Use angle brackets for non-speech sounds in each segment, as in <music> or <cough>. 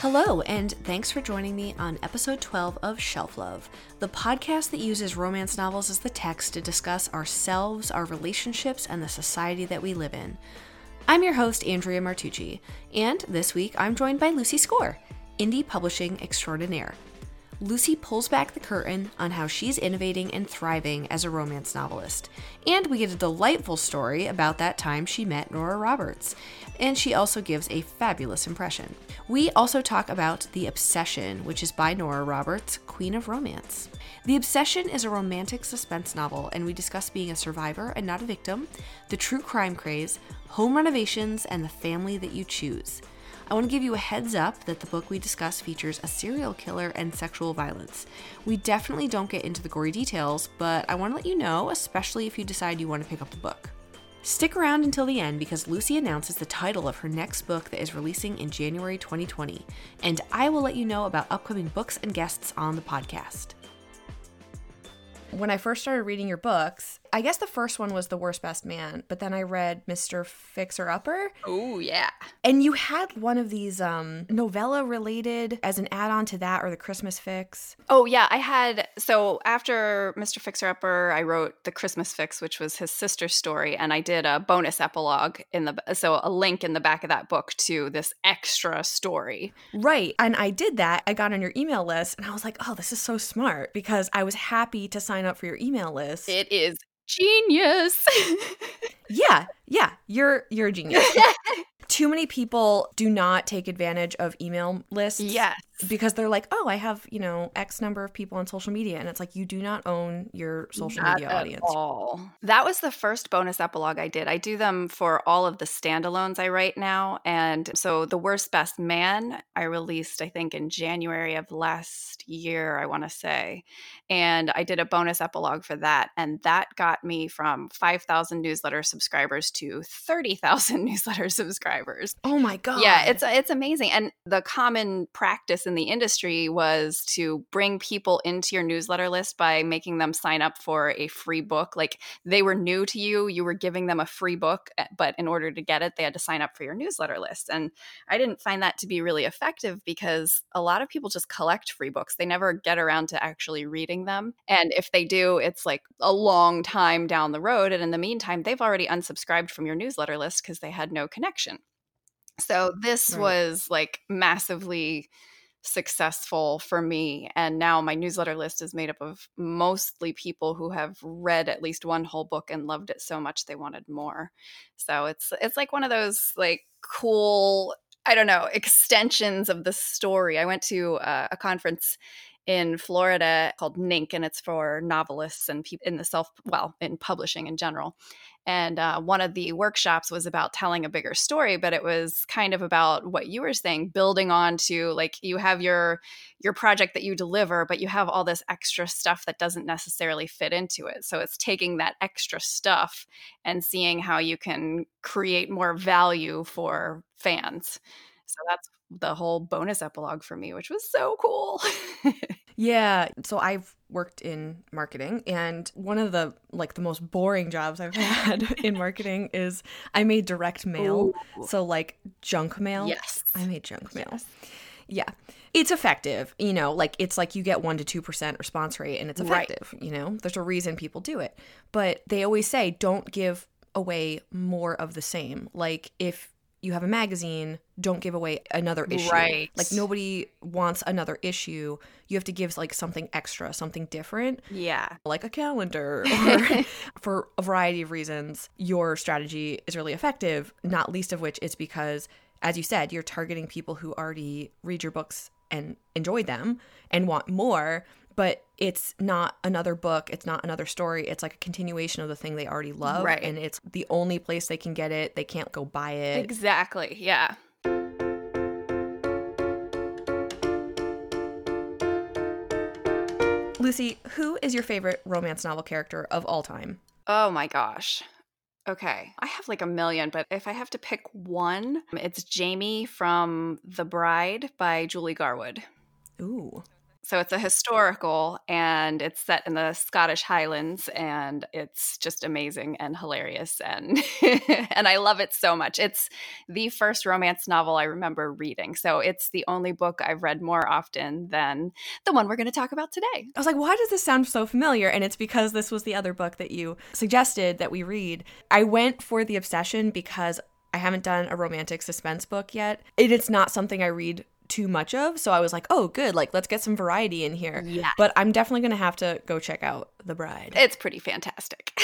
Hello, and thanks for joining me on episode 12 of Shelf Love, the podcast that uses romance novels as the text to discuss ourselves, our relationships, and the society that we live in. I'm your host, Andrea Martucci, and this week I'm joined by Lucy Score, indie publishing extraordinaire. Lucy pulls back the curtain on how she's innovating and thriving as a romance novelist. And we get a delightful story about that time she met Nora Roberts. And she also gives a fabulous impression. We also talk about The Obsession, which is by Nora Roberts, Queen of Romance. The Obsession is a romantic suspense novel, and we discuss being a survivor and not a victim, the true crime craze, home renovations, and the family that you choose. I want to give you a heads up that the book we discuss features a serial killer and sexual violence. We definitely don't get into the gory details, but I want to let you know, especially if you decide you want to pick up the book. Stick around until the end because Lucy announces the title of her next book that is releasing in January 2020, and I will let you know about upcoming books and guests on the podcast. When I first started reading your books, I guess the first one was The Worst Best Man, but then I read Mr. Fixer Upper. Oh, yeah. And you had one of these um, novella related as an add on to that or the Christmas Fix. Oh, yeah. I had, so after Mr. Fixer Upper, I wrote The Christmas Fix, which was his sister's story. And I did a bonus epilogue in the, so a link in the back of that book to this extra story. Right. And I did that. I got on your email list and I was like, oh, this is so smart because I was happy to sign up for your email list. It is genius. <laughs> yeah, yeah, you're you're a genius. Too many people do not take advantage of email lists. Yes. Because they're like, oh, I have, you know, X number of people on social media. And it's like, you do not own your social Not media at audience. all. That was the first bonus epilogue I did. I do them for all of the standalones I write now. And so The Worst Best Man, I released, I think, in January of last year, I want to say. And I did a bonus epilogue for that. And that got me from 5,000 newsletter subscribers to 30,000 <laughs> newsletter subscribers. Oh my God. Yeah, it's it's amazing. And the common practice in the industry was to bring people into your newsletter list by making them sign up for a free book. Like they were new to you, you were giving them a free book, eh, but in order to get it, they had to sign up for your newsletter list. And I didn't find that to be really effective because a lot of people just collect free books. They never get around to actually reading them. And if they do, it's like a long time down the road. And in the meantime, they've already unsubscribed from your newsletter list because they had no connection. So this Right. was like massively successful for me and now my newsletter list is made up of mostly people who have read at least one whole book and loved it so much they wanted more. So it's it's like one of those like cool I don't know extensions of the story. I went to uh, a conference in Florida called NINC, and it's for novelists and people in the self, well, in publishing in general. And uh, one of the workshops was about telling a bigger story, but it was kind of about what you were saying, building on to like you have your your project that you deliver, but you have all this extra stuff that doesn't necessarily fit into it. So it's taking that extra stuff and seeing how you can create more value for fans. So that's the whole bonus epilogue for me, which was so cool. <laughs> Yeah. So I've worked in marketing and one of the like the most boring jobs I've <laughs> had in marketing is I made direct mail. Ooh. So like junk mail. yes. I made junk mail. Yes. Yeah. It's effective, you know, like it's like you get 1 to 2% response rate and it's Right. effective, you know. There's a reason people do it. But they always say don't give away more of the same. Like if you have a magazine, don't give away another issue. Right. Like nobody wants another issue. You have to give like something extra, something different, Yeah. like a calendar <laughs> or <laughs> for a variety of reasons. Your strategy is really effective, not least of which is because as you said, you're targeting people who already read your books and enjoy them and want more, but it's not another book, it's not another story, it's like a continuation of the thing they already love Right. and it's the only place they can get it. They can't go buy it. Exactly. Yeah. Lucy, who is your favorite romance novel character of all time? Oh my gosh. Okay. I have like a million, but if I have to pick one, it's Jamie from The Bride by Julie Garwood. Ooh. So it's a historical and it's set in the Scottish Highlands and it's just amazing and hilarious and <laughs> and I love it so much. It's the first romance novel I remember reading. So it's the only book I've read more often than the one we're going to talk about today. I was like, why does this sound so familiar? And it's because this was the other book that you suggested that we read. I went for The Obsession because I haven't done a romantic suspense book yet. It, it's not something I read too much of. So I was like, oh, good. Like, let's get some variety in here. Yeah. But I'm definitely going to have to go check out The Bride. It's pretty fantastic.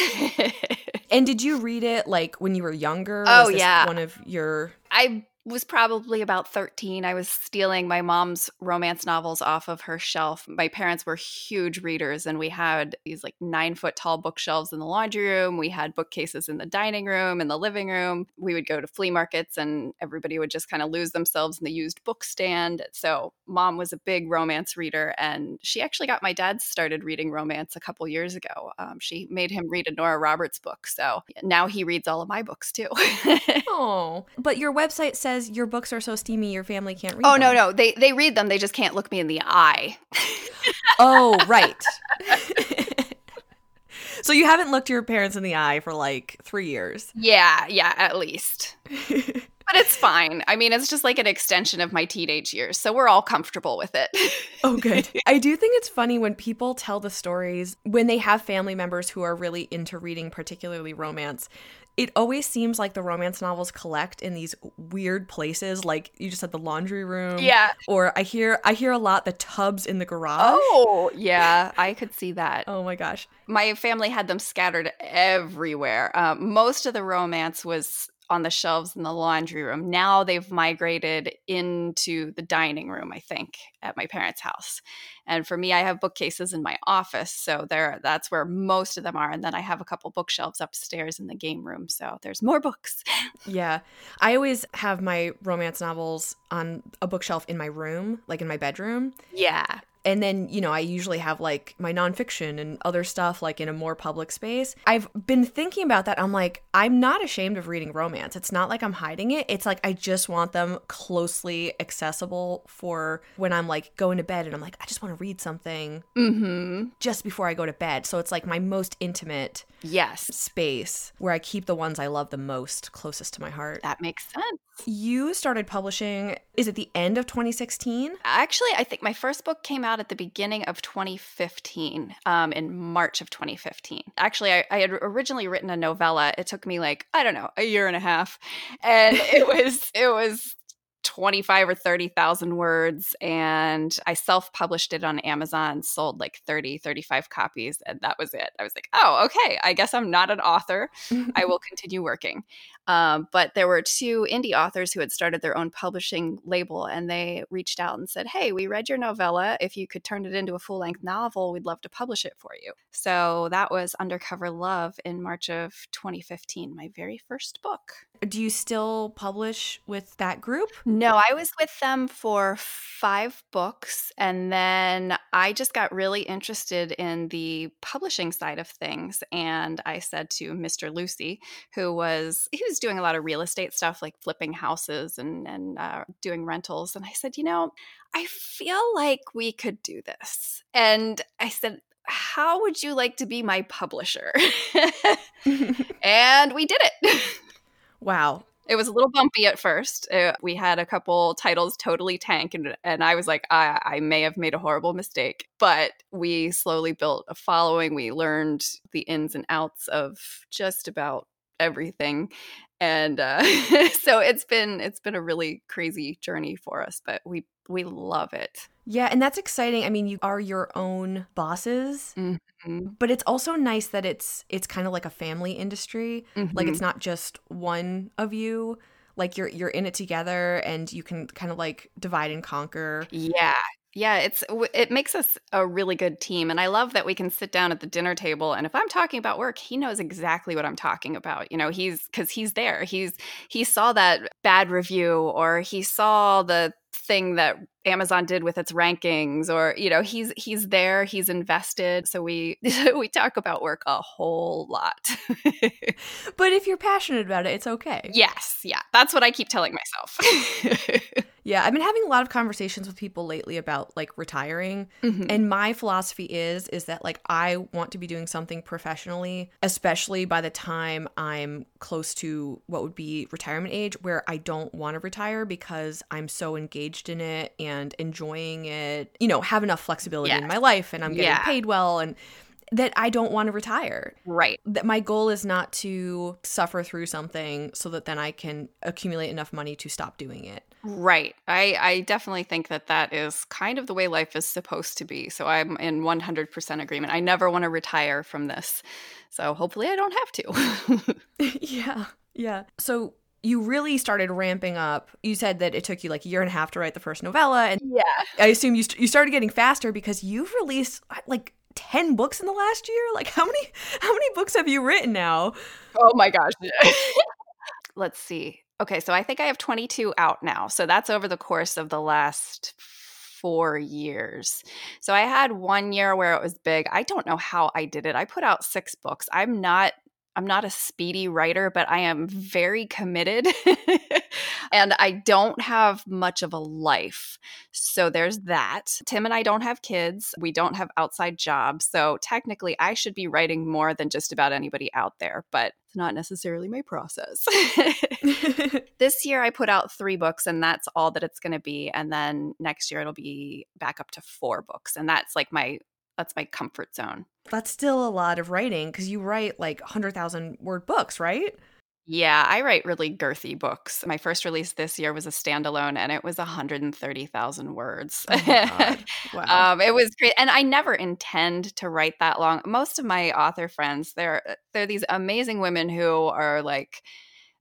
<laughs> and did you read it like when you were younger? Oh, was this yeah. One of your. I was probably about 13. I was stealing my mom's romance novels off of her shelf. My parents were huge readers, and we had these like nine foot tall bookshelves in the laundry room. We had bookcases in the dining room, in the living room. We would go to flea markets, and everybody would just kind of lose themselves in the used book stand. So, mom was a big romance reader, and she actually got my dad started reading romance a couple years ago. Um, she made him read a Nora Roberts book. So, now he reads all of my books too. <laughs> oh, but your website says your books are so steamy your family can't read Oh them. no, no. They they read them. They just can't look me in the eye. <laughs> Oh, right. <laughs> so you haven't looked your parents in the eye for like three years. Yeah, yeah, at least. <laughs> But it's fine. I mean, it's just like an extension of my teenage years. So we're all comfortable with it. Oh, good. I do think it's funny when people tell the stories when they have family members who are really into reading, particularly romance. It always seems like the romance novels collect in these weird places, like you just said, the laundry room. Yeah. Or I hear I hear a lot the tubs in the garage. Oh, yeah, I could see that. Oh my gosh. My family had them scattered everywhere. Um, most of the romance was on the shelves in the laundry room. Now they've migrated into the dining room, I think, at my parents' house. And for me, I have bookcases in my office, so there that's where most of them are. And then I have a couple bookshelves upstairs in the game room, so there's more books. Yeah. I always have my romance novels on a bookshelf in my room, like in my bedroom. Yeah. And then, you know, I usually have like my nonfiction and other stuff like in a more public space. I've been thinking about that. I'm like, I'm not ashamed of reading romance. It's not like I'm hiding it. It's like I just want them closely accessible for when I'm like going to bed and I'm like, I just want to read something Mm-hmm. just before I go to bed. So it's like my most intimate Yes. space where I keep the ones I love the most closest to my heart. That makes sense. You started publishing, is it the end of 2016? Actually, I think my first book came out at the beginning of 2015, um, in March of 2015. Actually, I, I had originally written a novella. It took me like I don't know a year and a half, and <laughs> it was it was 25 or 30,000 words and I self-published it on Amazon, sold like 30, 35 copies and that was it. I was like, "Oh, okay, I guess I'm not an author. I <laughs> will continue working." Um, but there were two indie authors who had started their own publishing label and they reached out and said, Hey, we read your novella. If you could turn it into a full length novel, we'd love to publish it for you. So that was Undercover Love in March of 2015, my very first book. Do you still publish with that group? No, I was with them for five books. And then I just got really interested in the publishing side of things. And I said to Mr. Lucy, who was, he was doing a lot of real estate stuff, like flipping houses and, and uh, doing rentals. And I said, you know, I feel like we could do this. And I said, how would you like to be my publisher? <laughs> <laughs> and we did it. wow. It was a little bumpy at first. Uh, we had a couple titles totally tank, and, and I was like, I, I may have made a horrible mistake. But we slowly built a following. We learned the ins and outs of just about everything, and uh, <laughs> so it's been it's been a really crazy journey for us. But we we love it. Yeah, and that's exciting. I mean, you are your own bosses, Mhm. but it's also nice that it's it's kind of like a family industry. Like Mhm. it's not just one of you. Like you're you're in it together and you can kind of like divide and conquer. Yeah. Yeah, it's it makes us a really good team and I love that we can sit down at the dinner table and if I'm talking about work, he knows exactly what I'm talking about. You know, he's cuz he's there. He's he saw that bad review or he saw the thing that Amazon did with its rankings or you know he's he's there he's invested. So we <laughs> we talk about work a whole lot. <laughs> But if you're passionate about it it's okay. Yes. Yeah. That's what I keep telling myself. <laughs> Yeah I've been having a lot of conversations with people lately about like retiring mm-hmm. and my philosophy is is that like I want to be doing something professionally especially by the time I'm close to what would be retirement age where I don't want to retire because I'm so engaged in it and and enjoying it, you know, have enough flexibility yes. in my life and I'm getting yeah. paid well and that I don't want to retire. Right. That my goal is not to suffer through something so that then I can accumulate enough money to stop doing it. Right. I, I definitely think that that is kind of the way life is supposed to be. So I'm in 100% agreement. I never want to retire from this. So hopefully I don't have to. <laughs> <laughs> yeah. Yeah. So you really started ramping up. You said that it took you like a year and a half to write the first novella, and yeah, I assume you st- you started getting faster because you've released like 10 books in the last year? Like how many <laughs> how many books have you written now? Oh my gosh. <laughs> Let's see. Okay so i think i have 22 out now. So that's over the course of the last four years. So i had one year where it was big. I don't know how i did it. I put out six books. I'm not I'm not a speedy writer, but I am very committed <laughs> and I don't have much of a life. So there's that. Tim and I don't have kids. We don't have outside jobs. So technically, I should be writing more than just about anybody out there, but it's not necessarily my process. <laughs> <laughs> this year, I put out three books, and that's all that it's going to be. And then next year, it'll be back up to four books. And that's like my that's my comfort zone. That's still a lot of writing because you write like 100,000 word books, right? Yeah, I write really girthy books. My first release this year was a standalone and it was 130,000 words. Oh <laughs> wow. um, it was great. And I never intend to write that long. Most of my author friends, they're they're these amazing women who are like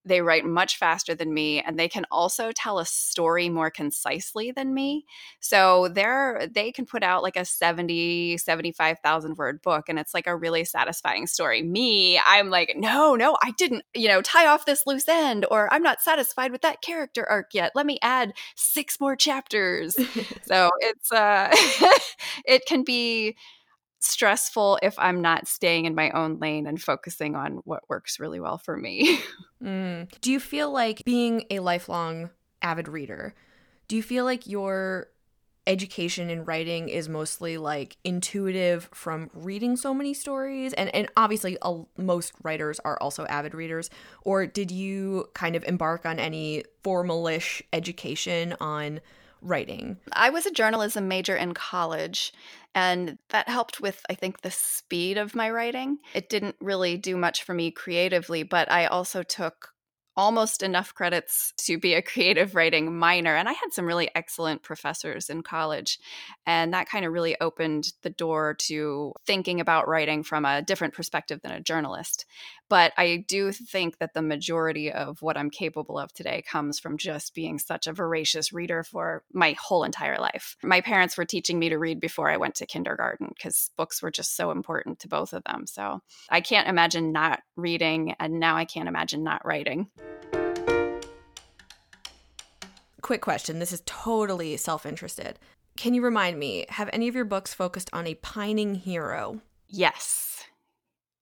they write much faster than me and they can also tell a story more concisely than me. So they're they can put out like a 70 75,000 word book and it's like a really satisfying story. Me, I'm like, "No, no, I didn't, you know, tie off this loose end or I'm not satisfied with that character arc yet. Let me add six more chapters." <laughs> so it's uh <laughs> it can be stressful if I'm not staying in my own lane and focusing on what works really well for me. <laughs> mm. Do you feel like being a lifelong avid reader, do you feel like your education in writing is mostly like intuitive from reading so many stories and and obviously uh, most writers are also avid readers or did you kind of embark on any formalish education on writing? I was a journalism major in college, and that helped with, I think, the speed of my writing. It didn't really do much for me creatively, but I also took almost enough credits to be a creative writing minor. And I had some really excellent professors in college. And that kind of really opened the door to thinking about writing from a different perspective than a journalist. But I do think that the majority of what I'm capable of today comes from just being such a voracious reader for my whole entire life. My parents were teaching me to read before I went to kindergarten because books were just so important to both of them. So I can't imagine not reading, and now I can't imagine not writing. Quick question. This is totally self interested. Can you remind me, have any of your books focused on a pining hero? Yes.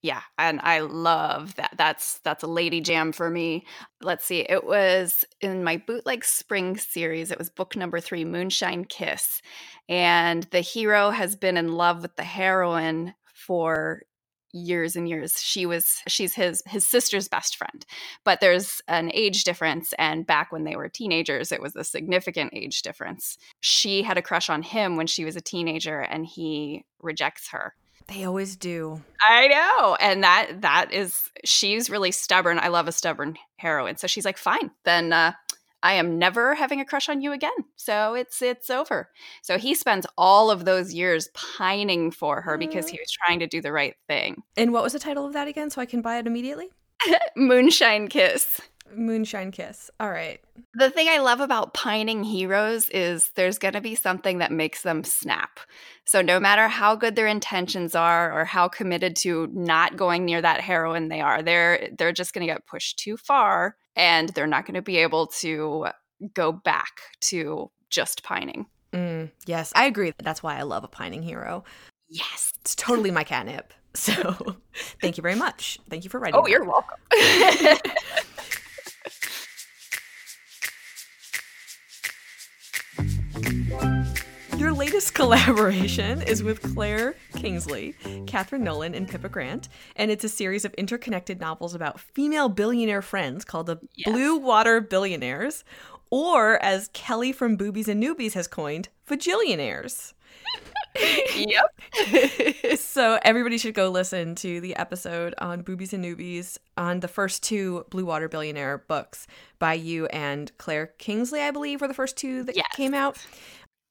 Yeah, and I love that. That's that's a lady jam for me. Let's see. It was in my bootleg spring series. It was book number 3, Moonshine Kiss. And the hero has been in love with the heroine for years and years. She was she's his his sister's best friend. But there's an age difference and back when they were teenagers it was a significant age difference. She had a crush on him when she was a teenager and he rejects her. They always do. I know and that that is she's really stubborn. I love a stubborn heroine. So she's like fine then uh I am never having a crush on you again. So it's it's over. So he spends all of those years pining for her because mm. he was trying to do the right thing. And what was the title of that again so I can buy it immediately? <laughs> Moonshine Kiss. Moonshine Kiss. All right. The thing I love about pining heroes is there's going to be something that makes them snap. So no matter how good their intentions are or how committed to not going near that heroine they are, they're they're just going to get pushed too far and they're not going to be able to go back to just pining. Mm, yes, I agree. That's why I love a pining hero. Yes. It's totally my catnip. <laughs> So thank you very much. Thank you for writing. Oh, that. you're welcome. <laughs> Your latest collaboration is with Claire Kingsley, Kathryn Nolan, and Pippa Grant, and it's a series of interconnected novels about female billionaire friends called the Yes. Blue Water Billionaires, or as Kelly from Boobies and Newbies has coined, Vagillionaires. yep. <laughs> so everybody should go listen to the episode on Boobies and Newbies on the first two Blue Water Billionaire books by you and Claire Kingsley, I believe, were the first two that Yes. came out.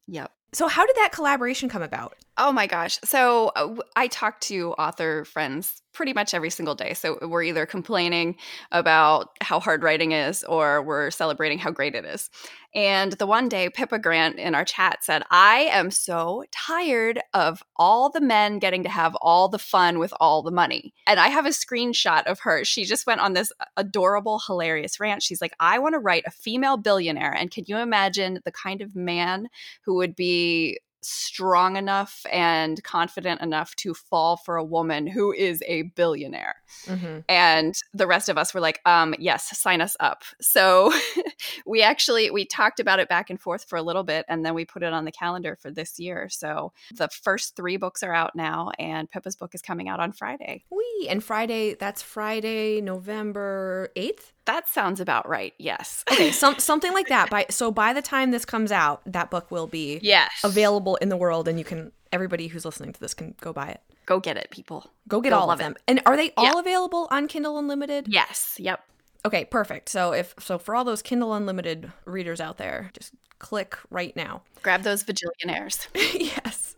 Yep. So how did that collaboration come about? Oh my gosh. So uh, I talk to author friends pretty much every single day. So we're either complaining about how hard writing is or we're celebrating how great it is. And the one day, Pippa Grant in our chat said, I am so tired of all the men getting to have all the fun with all the money. And I have a screenshot of her. She just went on this adorable, hilarious rant. She's like, I want to write a female billionaire. And can you imagine the kind of man who would be strong enough and confident enough to fall for a woman who is a billionaire. Mm-hmm. And the rest of us were like, um, yes, sign us up. So <laughs> we actually we talked about it back and forth for a little bit and then we put it on the calendar for this year. So the first three books are out now and Pippa's book is coming out on Friday. We And Friday, that's Friday, November 8th? That sounds about right. Yes. Okay, <laughs> some, something like that. By So by the time this comes out, that book will be Yes. available in the world and you can, everybody who's listening to this can go buy it. Go get it, people. Go get You'll all of them. it. And are they all Yeah. available on Kindle Unlimited? Yes. Yep. Okay, perfect. So if so for all those Kindle Unlimited readers out there, just click right now. Grab those vagillionaires. <laughs> yes.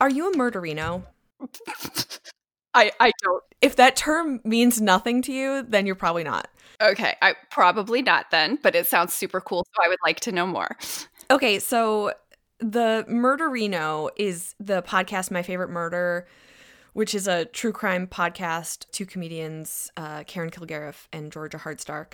Are you a murderino? <laughs> I, I don't If that term means nothing to you, then you're probably not. Okay, I probably not then, but it sounds super cool, so I would like to know more. Okay, so the Murderino is the podcast My Favorite Murder, which is a true crime podcast. Two comedians, uh, Karen Kilgariff and Georgia Hardstark,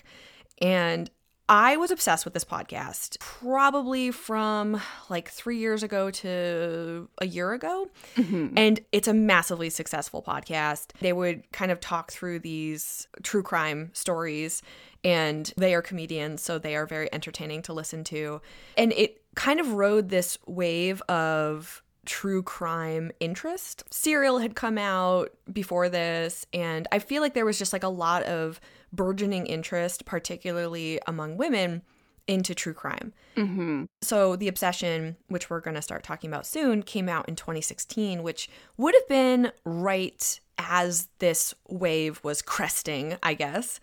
and I was obsessed with this podcast probably from like three years ago to a year ago. Mm-hmm. And it's a massively successful podcast. They would kind of talk through these true crime stories, and they are comedians, so they are very entertaining to listen to. And it kind of rode this wave of true crime interest. Serial had come out before this, and I feel like there was just like a lot of burgeoning interest, particularly among women, into true crime. Mm-hmm. So, The Obsession, which we're going to start talking about soon, came out in 2016, which would have been right as this wave was cresting, I guess.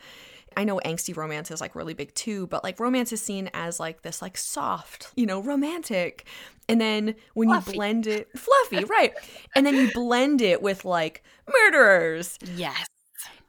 I know angsty romance is like really big too, but like romance is seen as like this like soft, you know, romantic. And then when Fluffy. you blend it, fluffy, right? And then you blend it with like murderers Yes.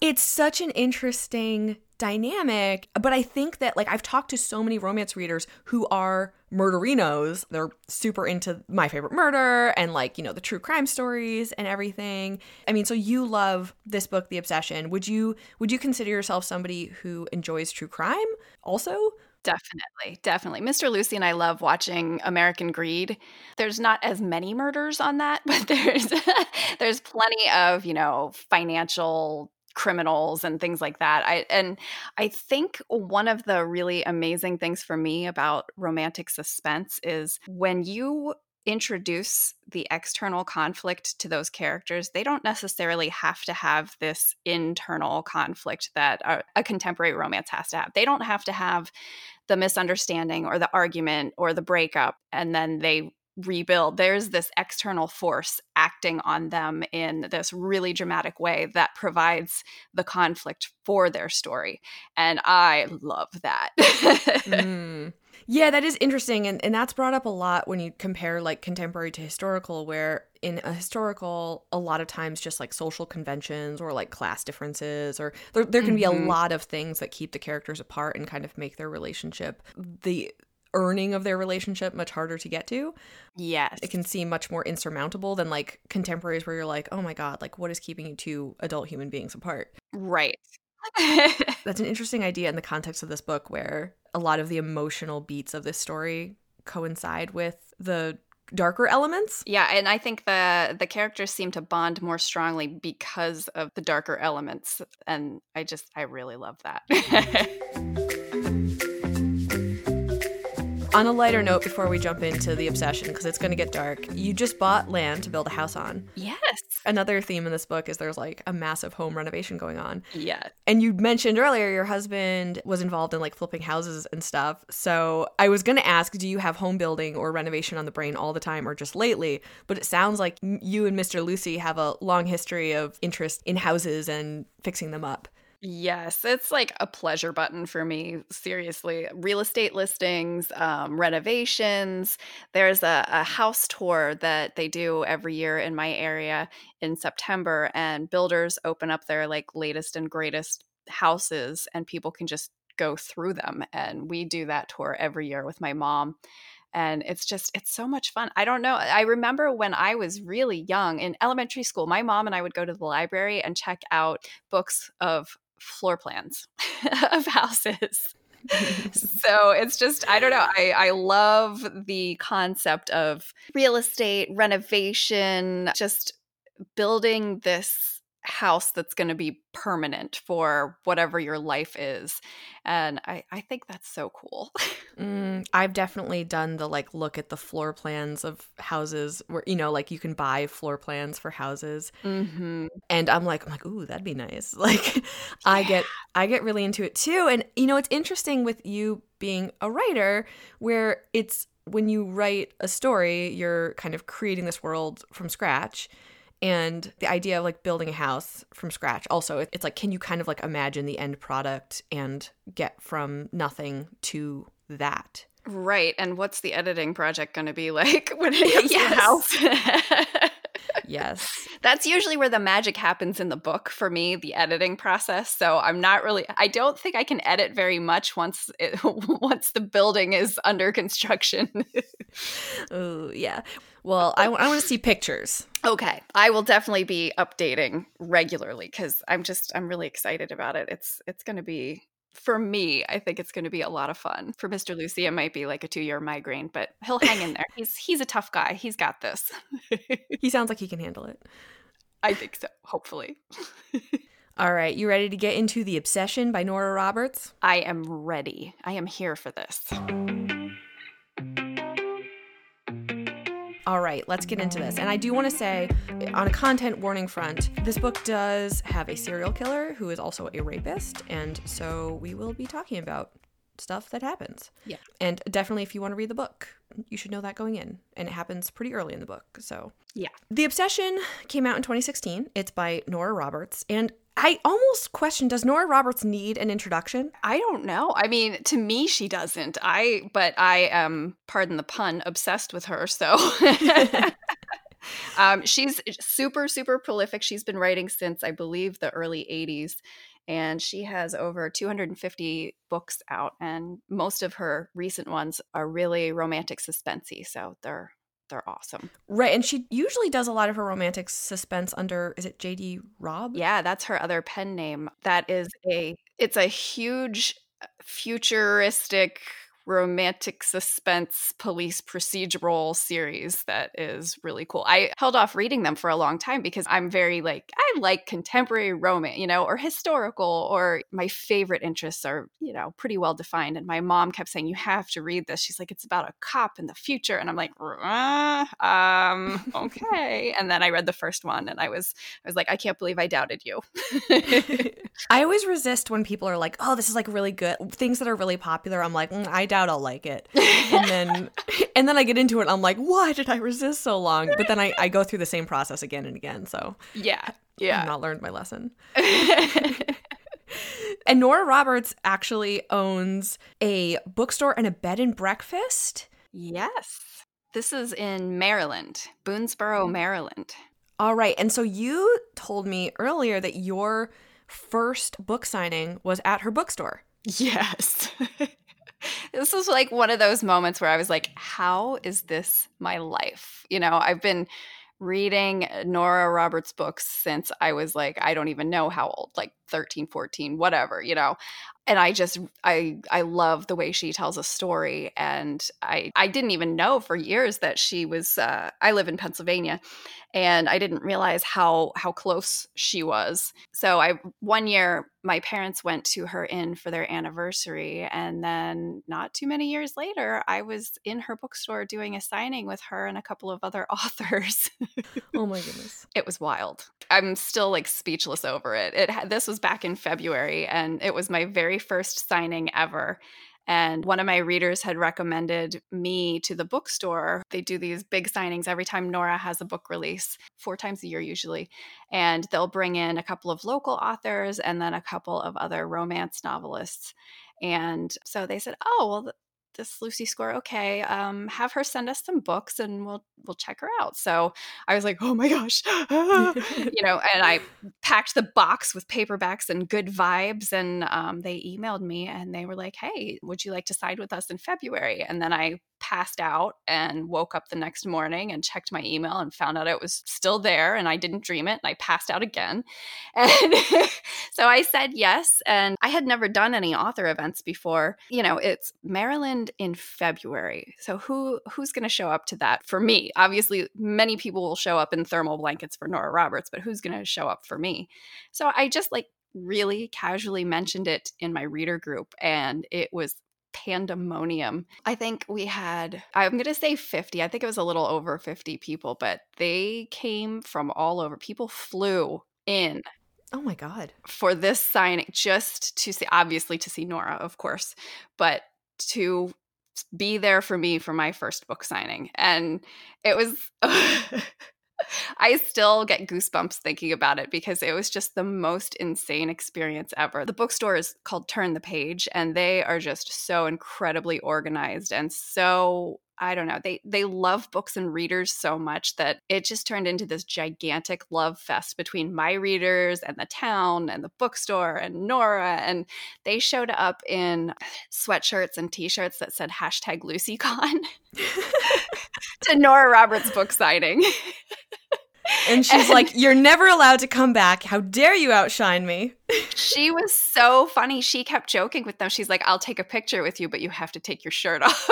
It's such an interesting dynamic but i think that like i've talked to so many romance readers who are murderinos they're super into my favorite murder and like you know the true crime stories and everything i mean so you love this book the obsession would you would you consider yourself somebody who enjoys true crime also Definitely, definitely. Mr. Lucy and I love watching American Greed. There's not as many murders on that, <laughs> but there's <laughs> there's plenty of, you know, financial criminals and things like that. I and I think one of the really amazing things for me about romantic suspense is when you introduce the external conflict to those characters, they don't necessarily have to have this internal conflict that a, a contemporary romance has to have. They don't have to have the misunderstanding or the argument or the breakup and then they rebuild. There's this external force acting on them in this really dramatic way that provides the conflict for their story. And I love that. <laughs> Mm. Yeah, that is interesting. And, and that's brought up a lot when you compare like contemporary to historical, where in a historical, a lot of times just like social conventions or like class differences, or there, there can be a Mhm. lot of things that keep the characters apart and kind of make their relationship, the earning of their relationship, much harder to get to. yes. It can seem much more insurmountable than like contemporaries where you're like, oh my God, like what is keeping you two adult human beings apart? Right. <laughs> That's an interesting idea in the context of this book where a lot of the emotional beats of this story coincide with the darker elements. Yeah, and I think the the characters seem to bond more strongly because of the darker elements and I just I really love that. <laughs> On a lighter note, before we jump into the obsession, because it's going to get dark, you just bought land to build a house on. Yes. Another theme in this book is there's like a massive home renovation going on. Yeah. And you mentioned earlier your husband was involved in like flipping houses and stuff. So I was going to ask, do you have home building or renovation on the brain all the time or just lately? But it sounds like you and Mr. Lucy have a long history of interest in houses and fixing them up. Yes, it's like a pleasure button for me. Seriously, real estate listings, um, renovations. There's a, a house tour that they do every year in my area in September, and builders open up their like latest and greatest houses, and people can just go through them. And we do that tour every year with my mom and it's just it's so much fun i don't know i remember when i was really young in elementary school my mom and i would go to the library and check out books of floor plans <laughs> of houses. so it's just i don't know I, I love the concept of real estate renovation just building this house that's going to be permanent for whatever your life is and i, I think that's so cool <laughs> mm, i've definitely done the like look at the floor plans of houses where you know like you can buy floor plans for houses mm-hmm. and i'm like i'm like ooh that'd be nice <laughs> like yeah. i get i get really into it too and you know it's interesting with you being a writer where it's when you write a story you're kind of creating this world from scratch and the idea of like building a house from scratch also it's like can you kind of like imagine the end product and get from nothing to that? Right. And what's the editing project going to be <laughs> like when it gets yes. house? <laughs> Yes. That's usually where the magic happens in the book for me the editing process. So i'm not really i don't think i can edit very much once it, <laughs> once the building is under construction. Oh yeah well i, I want to see pictures okay i will definitely be updating regularly because i'm just i'm really excited about it it's it's going to be for me, I think it's going to be a lot of fun. For Mr. Lucy, it might be like a two-year migraine, but he'll hang in there. he's he's a tough guy. He's got this. <laughs> he sounds like he can handle it. I think so. Hopefully. <laughs> All right, you ready to get into The Obsession by Nora Roberts? I am ready. I am here for this. All right, let's get into this. And I do want to say, on a content warning front, this book does have a serial killer who is also a rapist. And so we will be talking about stuff that happens. Yeah. And definitely, if you want to read the book, you should know that going in. And it happens pretty early in the book. So, yeah. The Obsession came out in 2016. It's by Nora Roberts. And I almost question does Nora Roberts need an introduction? I don't know. I mean, to me she doesn't. I but I am pardon the pun obsessed with her, so <laughs> um, she's super super prolific. She's been writing since I believe the early 80s and she has over 250 books out and most of her recent ones are really romantic suspensey, so they're they're awesome. Right, and she usually does a lot of her romantic suspense under is it JD Robb? Yeah, that's her other pen name. That is a it's a huge uh, futuristic romantic suspense police procedural series that is really cool. I held off reading them for a long time because I'm very like I like contemporary romance, you know, or historical or my favorite interests are, you know, pretty well defined and my mom kept saying you have to read this. She's like it's about a cop in the future and I'm like, uh, um, <laughs> okay. and then I read the first one and I was I was like I can't believe I doubted you. I always resist when people are like, "Oh, this is like really good." Things that are really popular, I'm like, mm, "I doubt I'll like it. <laughs> And then and then I get into it I'm like, why did I resist so long? But then I, I go through the same process again and again. So Yeah. Yeah. I've not learned my lesson. <laughs> and Nora Roberts actually owns a bookstore and a bed and breakfast. Yes. This is in Maryland, Boonsboro, Maryland. All right. And so you told me earlier that your first book signing was at her bookstore. Yes. <laughs> <laughs> this was like one of those moments where I was like, how is this my life? You know, I've been reading Nora Roberts books since I was like, I don't even know how old, like 13, 14, whatever, you know. And I just I I love the way she tells a story and I I didn't even know for years that she was uh, I live in Pennsylvania and I didn't realize how how close she was. So I one year my parents went to her inn for their anniversary and then not too many years later I was in her bookstore doing a signing with her and a couple of other <laughs> authors. oh my goodness. It was wild. I'm still like speechless over it. It this was back in February and it was my very first signing ever and one of my readers had recommended me to the bookstore. They do these big signings every time Nora has a book release, four times a year usually. And they'll bring in a couple of local authors and then a couple of other romance novelists. And so they said, Oh, well, this Lucy Score, okay, um, have her send us some books and we'll we'll check her out. So I was like, oh my gosh, <laughs> you know, and I packed the box with paperbacks and good vibes, and um, they emailed me and they were like, hey, would you like to sign with us in February? And then I passed out and woke up the next morning and checked my email and found out it was still there and I didn't dream it and I passed out again. <laughs> And so I said yes and I had never done any author events before. You know, it's Maryland in February. So who who's going to show up to that for me? Obviously many people will show up in thermal blankets for Nora Roberts, but who's going to show up for me? So I just like really casually mentioned it in my reader group and it was pandemonium. I think we had, I'm going to say 50. I think it was a little over 50 people, but they came from all over. People flew in. Oh my God. For this signing, just to see, obviously to see Nora, of course, but to be there for me for my first book signing. And it was. <laughs> I still get goosebumps thinking about it because it was just the most insane experience ever. The bookstore is called Turn the Page, and they are just so incredibly organized and so I don't know. They they love books and readers so much that it just turned into this gigantic love fest between my readers and the town and the bookstore and Nora. And they showed up in sweatshirts and t-shirts that said hashtag LucyCon <laughs> to Nora Roberts book signing. And <laughs> she's and, like, You're never allowed to come back. How dare you outshine me? <laughs> she was so funny. She kept joking with them. She's like, I'll take a picture with you, but you have to take your shirt off.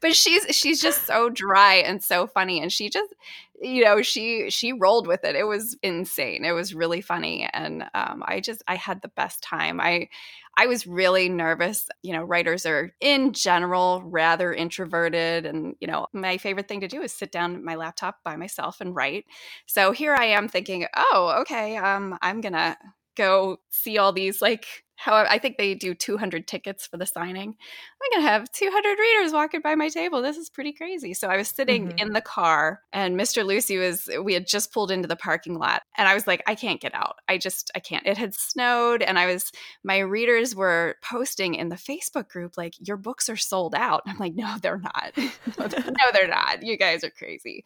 But she's she's just so dry and so funny and she just you know she she rolled with it. It was insane. It was really funny and um, i just i had the best time. I i was really nervous. You know writers are in general rather introverted and you know my favorite thing to do is sit down my laptop by myself and write. So here i am thinking oh okay um i'm gonna go see all these like how I think they do 200 tickets for the signing. I'm going to have 200 readers walking by my table. This is pretty crazy. So I was sitting mm-hmm. in the car and Mr. Lucy was, we had just pulled into the parking lot and I was like, I can't get out. I just, I can't. It had snowed and I was, my readers were posting in the Facebook group, like, your books are sold out. I'm like, no, they're not. <laughs> no, they're not. You guys are crazy.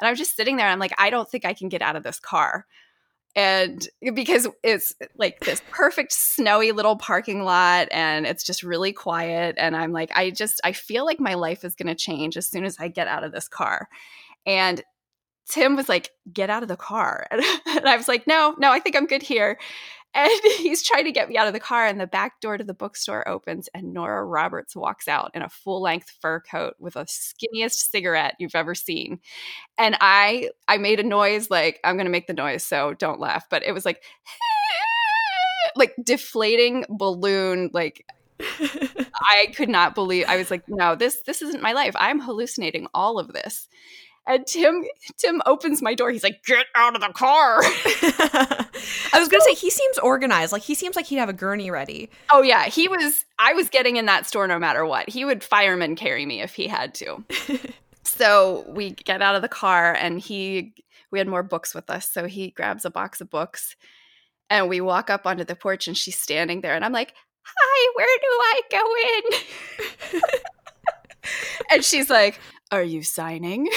And I was just sitting there and I'm like, I don't think I can get out of this car and because it's like this perfect snowy little parking lot and it's just really quiet and i'm like i just i feel like my life is going to change as soon as i get out of this car. And tim was like get out of the car. <laughs> And i was like no no i think i'm good here and <laughs> he's trying to get me out of the car and the back door to the bookstore opens and nora roberts walks out in a full-length fur coat with a skinniest cigarette you've ever seen. And i i made a noise like i'm gonna make the noise so don't laugh but it was like <laughs> like deflating balloon like <laughs> i could not believe i was like no this this isn't my life. I'm hallucinating all of this and Tim Tim opens my door. He's like, "Get out of the car." <laughs> I was gonna say he seems organized. Like he seems like he'd have a gurney ready. Oh yeah, he was. I was getting in that store no matter what. He would fireman carry me if he had to. <laughs> so we get out of the car, and he we had more books with us. So he grabs a box of books, and we walk up onto the porch, and she's standing there, and I'm like, "Hi, where do I go in?" <laughs> and she's like, "Are you signing?"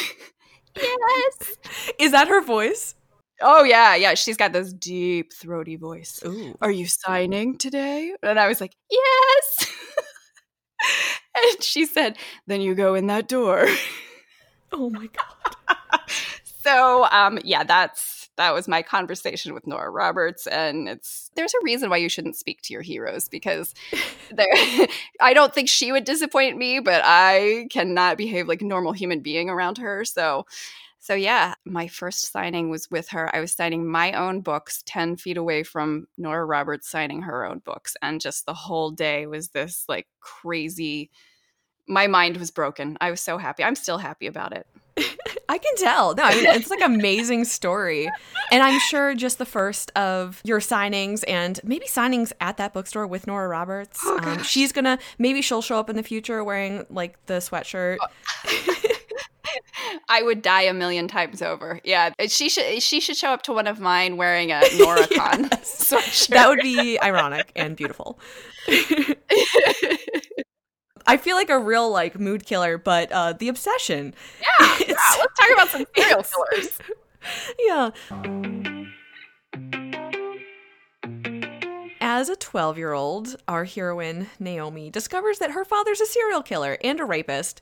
Yes. Is that her voice? Oh yeah, yeah. She's got this deep, throaty voice. Ooh. Are you signing today? And I was like, yes. <laughs> and she said, then you go in that door. oh my god. <laughs> so um, yeah, that's that was my conversation with Nora Roberts. And it's there's a reason why you shouldn't speak to your heroes because <laughs> <laughs> I don't think she would disappoint me, but I cannot behave like a normal human being around her. So so yeah, my first signing was with her. I was signing my own books 10 feet away from Nora Roberts signing her own books. And just the whole day was this like crazy my mind was broken. I was so happy. I'm still happy about it. <laughs> I can tell. No, I mean it's like amazing story. And I'm sure just the first of your signings and maybe signings at that bookstore with Nora Roberts. Oh, um, she's gonna maybe she'll show up in the future wearing like the sweatshirt. I would die a million times over. Yeah, she should she should show up to one of mine wearing a NoraCon <laughs> yes. <laughs> sweatshirt. That would be ironic and beautiful. I feel like a real like mood killer, but uh the obsession. Yeah, yeah. <laughs> let's talk about some <laughs> serial killers. <laughs> Yeah. As a 12 year old, our heroine, Naomi, discovers that her father's a serial killer and a rapist.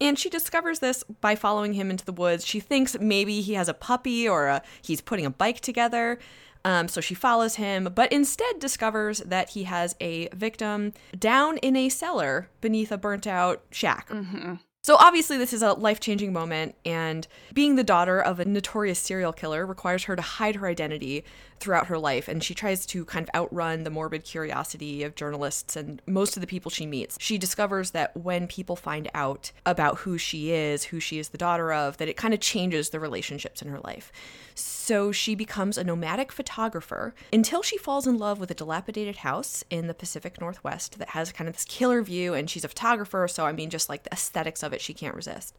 And she discovers this by following him into the woods. She thinks maybe he has a puppy or a, he's putting a bike together. Um, so she follows him, but instead discovers that he has a victim down in a cellar beneath a burnt out shack. Mm-hmm. So obviously, this is a life changing moment, and being the daughter of a notorious serial killer requires her to hide her identity throughout her life. And she tries to kind of outrun the morbid curiosity of journalists and most of the people she meets. She discovers that when people find out about who she is, who she is the daughter of, that it kind of changes the relationships in her life. So she becomes a nomadic photographer until she falls in love with a dilapidated house in the Pacific Northwest that has kind of this killer view. And she's a photographer, so I mean, just like the aesthetics of it, she can't resist.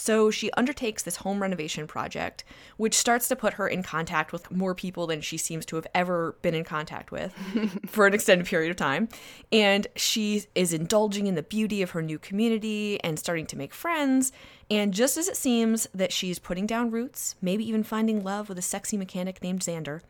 So she undertakes this home renovation project, which starts to put her in contact with more people than she seems to have ever been in contact with <laughs> for an extended period of time. And she is indulging in the beauty of her new community and starting to make friends. And just as it seems that she's putting down roots, maybe even finding love with a sexy mechanic named Xander,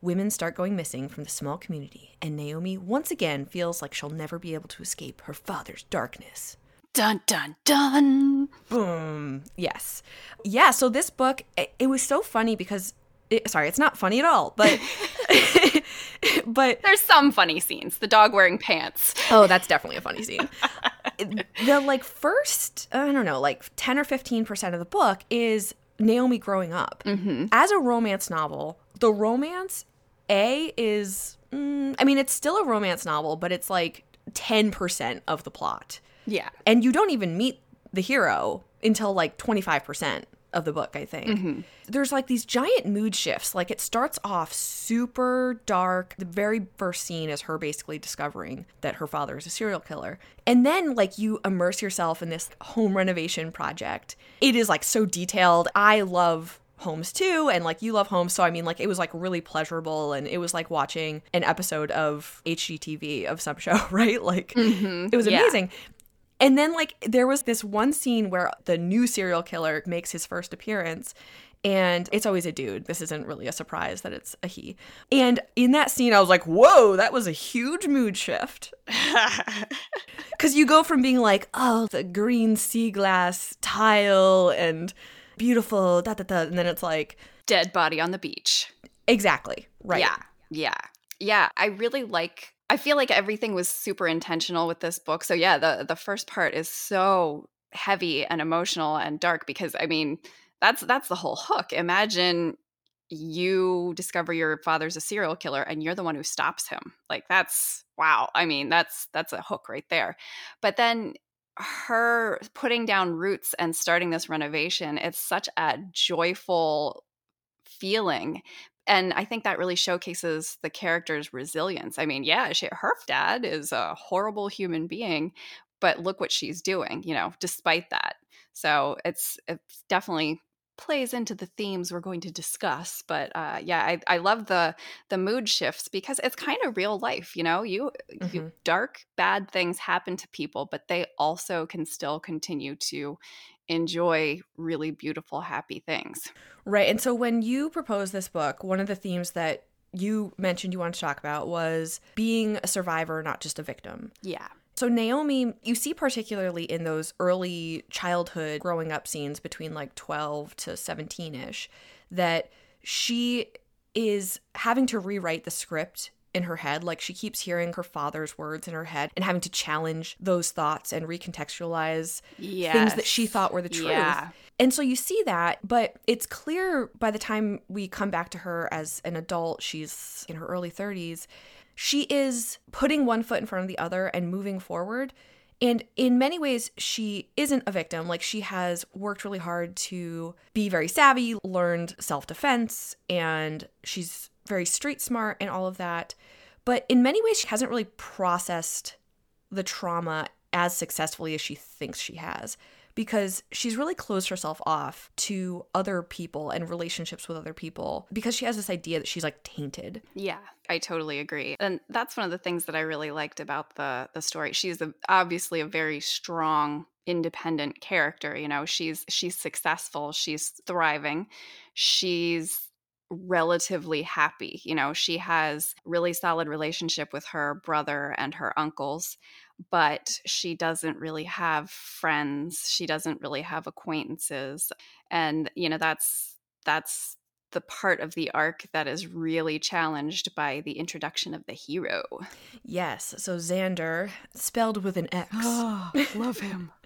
women start going missing from the small community, and Naomi once again feels like she'll never be able to escape her father's darkness. Dun dun dun. Boom. Yes. Yeah. So this book, it, it was so funny because, it, sorry, it's not funny at all, but. <laughs> <laughs> but there's some funny scenes. The dog wearing pants. Oh, that's definitely a funny scene. <laughs> the like first, I don't know, like 10 or 15% of the book is Naomi growing up. Mm-hmm. As a romance novel, the romance, A, is, mm, I mean, it's still a romance novel, but it's like 10% of the plot. Yeah. And you don't even meet the hero until like 25% of the book, I think. Mm-hmm. There's like these giant mood shifts. Like it starts off super dark. The very first scene is her basically discovering that her father is a serial killer. And then like you immerse yourself in this home renovation project. It is like so detailed. I love homes too and like you love homes so i mean like it was like really pleasurable and it was like watching an episode of hgtv of some show <laughs> right like mm-hmm. it was amazing yeah. And then, like, there was this one scene where the new serial killer makes his first appearance. And it's always a dude. This isn't really a surprise that it's a he. And in that scene, I was like, whoa, that was a huge mood shift. <laughs> Because you go from being like, oh, the green sea glass tile and beautiful, da da da. And then it's like, dead body on the beach. Exactly. Right. Yeah. Yeah. Yeah. I really like I feel like everything was super intentional with this book. So yeah, the the first part is so heavy and emotional and dark because I mean, that's that's the whole hook. Imagine you discover your father's a serial killer and you're the one who stops him. Like that's wow. I mean, that's that's a hook right there. But then her putting down roots and starting this renovation, it's such a joyful feeling and I think that really showcases the character's resilience. I mean, yeah, she, her dad is a horrible human being, but look what she's doing, you know, despite that. So it's it's definitely plays into the themes we're going to discuss. But uh, yeah, I, I love the the mood shifts because it's kind of real life. You know, you, mm-hmm. you dark bad things happen to people, but they also can still continue to enjoy really beautiful, happy things. Right. And so when you proposed this book, one of the themes that you mentioned you wanted to talk about was being a survivor, not just a victim. Yeah. So, Naomi, you see particularly in those early childhood growing up scenes between like 12 to 17 ish that she is having to rewrite the script in her head. Like she keeps hearing her father's words in her head and having to challenge those thoughts and recontextualize yes. things that she thought were the truth. Yeah. And so you see that, but it's clear by the time we come back to her as an adult, she's in her early 30s, she is putting one foot in front of the other and moving forward. And in many ways, she isn't a victim. Like, she has worked really hard to be very savvy, learned self defense, and she's very street smart and all of that. But in many ways, she hasn't really processed the trauma as successfully as she thinks she has because she's really closed herself off to other people and relationships with other people because she has this idea that she's like tainted. Yeah, I totally agree. And that's one of the things that I really liked about the the story. She's a, obviously a very strong independent character, you know. She's she's successful, she's thriving. She's relatively happy. You know, she has really solid relationship with her brother and her uncles, but she doesn't really have friends. She doesn't really have acquaintances. And, you know, that's that's the part of the arc that is really challenged by the introduction of the hero. Yes. So Xander, spelled with an X. Oh, love him. <laughs>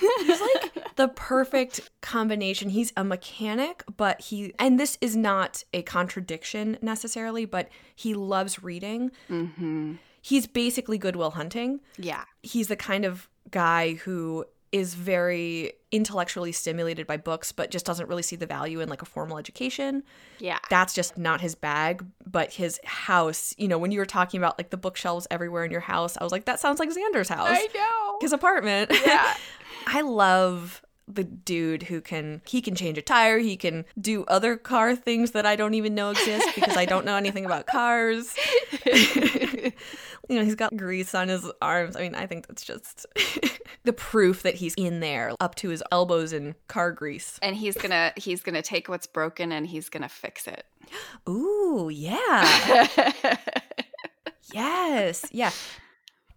Yeah. He's like the perfect combination. He's a mechanic, but he, and this is not a contradiction necessarily, but he loves reading. Mm-hmm. He's basically Goodwill Hunting. Yeah. He's the kind of guy who is very intellectually stimulated by books but just doesn't really see the value in like a formal education. Yeah. That's just not his bag, but his house, you know, when you were talking about like the bookshelves everywhere in your house, I was like that sounds like Xander's house. I know. His apartment. Yeah. <laughs> I love the dude who can he can change a tire, he can do other car things that I don't even know exist because I don't know anything about cars. <laughs> you know, he's got grease on his arms. I mean, I think that's just <laughs> the proof that he's in there up to his elbows in car grease. And he's gonna he's gonna take what's broken and he's gonna fix it. Ooh, yeah. <laughs> yes. Yeah.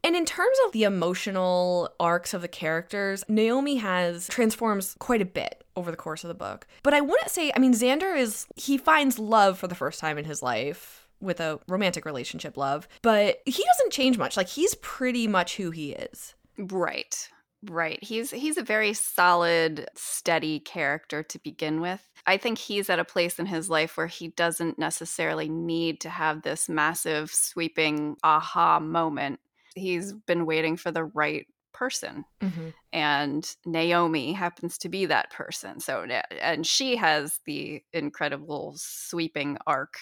And in terms of the emotional arcs of the characters, Naomi has transforms quite a bit over the course of the book. But I wouldn't say, I mean, Xander is, he finds love for the first time in his life with a romantic relationship love, but he doesn't change much. Like, he's pretty much who he is. Right. Right. He's he's a very solid, steady character to begin with. I think he's at a place in his life where he doesn't necessarily need to have this massive sweeping aha moment. He's been waiting for the right person. Mm-hmm. And Naomi happens to be that person. So and she has the incredible sweeping arc.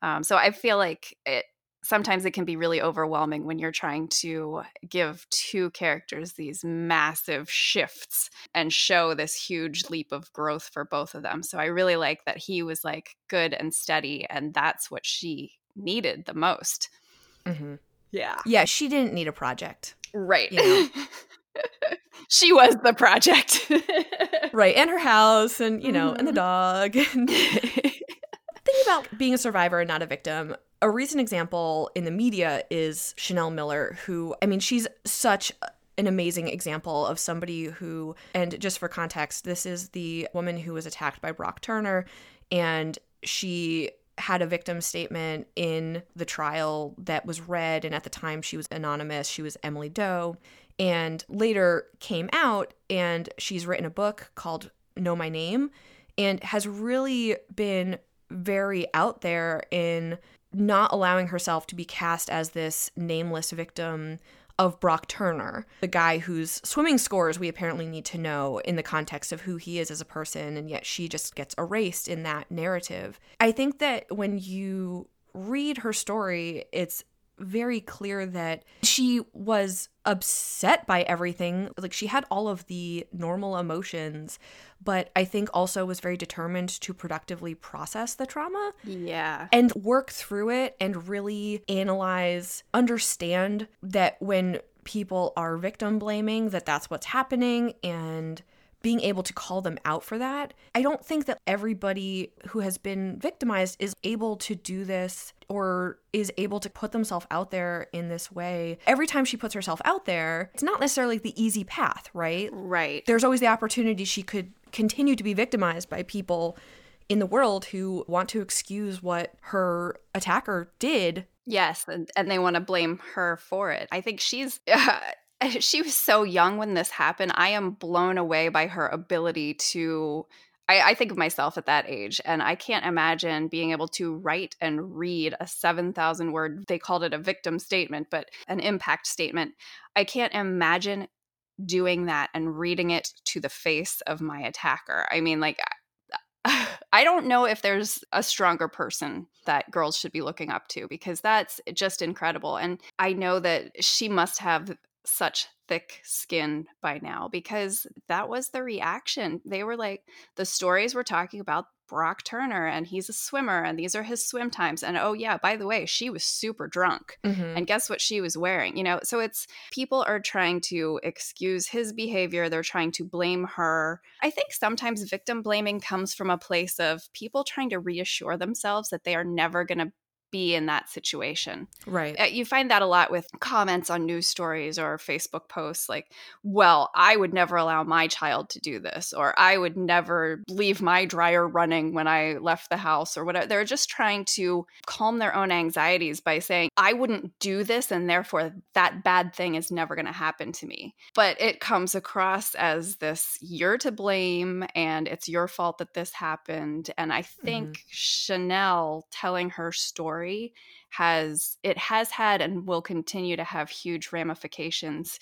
Um, so I feel like it sometimes it can be really overwhelming when you're trying to give two characters these massive shifts and show this huge leap of growth for both of them. So I really like that he was like good and steady, and that's what she needed the most. Mm-hmm. Yeah. Yeah, she didn't need a project. Right. You know. <laughs> she was the project. right. And her house and, you know, Mm-hmm. and the dog. And <laughs> thinking about being a survivor and not a victim, a recent example in the media is Chanel Miller, who, I mean, she's such an amazing example of somebody who, and just for context, this is the woman who was attacked by Brock Turner, and she had a victim statement in the trial that was read, and at the time she was anonymous. She was Emily Doe, and later came out, and she's written a book called Know My Name, and has really been very out there in not allowing herself to be cast as this nameless victim of Brock Turner, the guy whose swimming scores we apparently need to know in the context of who he is as a person, and yet she just gets erased in that narrative. I think that when you read her story, it's very clear that she was upset by everything. Like she had all of the normal emotions, but I think also was very determined to productively process the trauma yeah. and work through it and really analyze, understand that when people are victim blaming that that's what's happening and being able to call them out for that. I don't think that everybody who has been victimized is able to do this or is able to put themselves out there in this way. Every time she puts herself out there, it's not necessarily the easy path, right? Right. There's always the opportunity she could continue to be victimized by people in the world who want to excuse what her attacker did. Yes, and, and they want to blame her for it. I think she's uh, <laughs> <laughs> she was so young when this happened. I am blown away by her ability to I, I, think of myself at that age, and I can't imagine being able to write and read a 7,000 word, they called it a victim statement, but an impact statement. I can't imagine doing that and reading it to the face of my attacker. I mean, like, I don't know if there's a stronger person that girls should be looking up to because that's just incredible. And I know that she must have such thick skin by now because that was the reaction. They were like, the stories were talking about Brock Turner and he's a swimmer and these are his swim times. And oh, yeah, by the way, she was super drunk. Mm-hmm. And guess what she was wearing? You know, so it's people are trying to excuse his behavior, they're trying to blame her. I think sometimes victim blaming comes from a place of people trying to reassure themselves that they are never going to be in that situation. Right. Uh, you find that a lot with comments on news stories or Facebook posts like, well, I would never allow my child to do this, or I would never leave my dryer running when I left the house, or whatever. They're just trying to calm their own anxieties by saying, I wouldn't do this, and therefore that bad thing is never going to happen to me. But it comes across as this, you're to blame, and it's your fault that this happened. And I think mm-hmm. Chanel telling her story story has it has had and will continue to have huge ramifications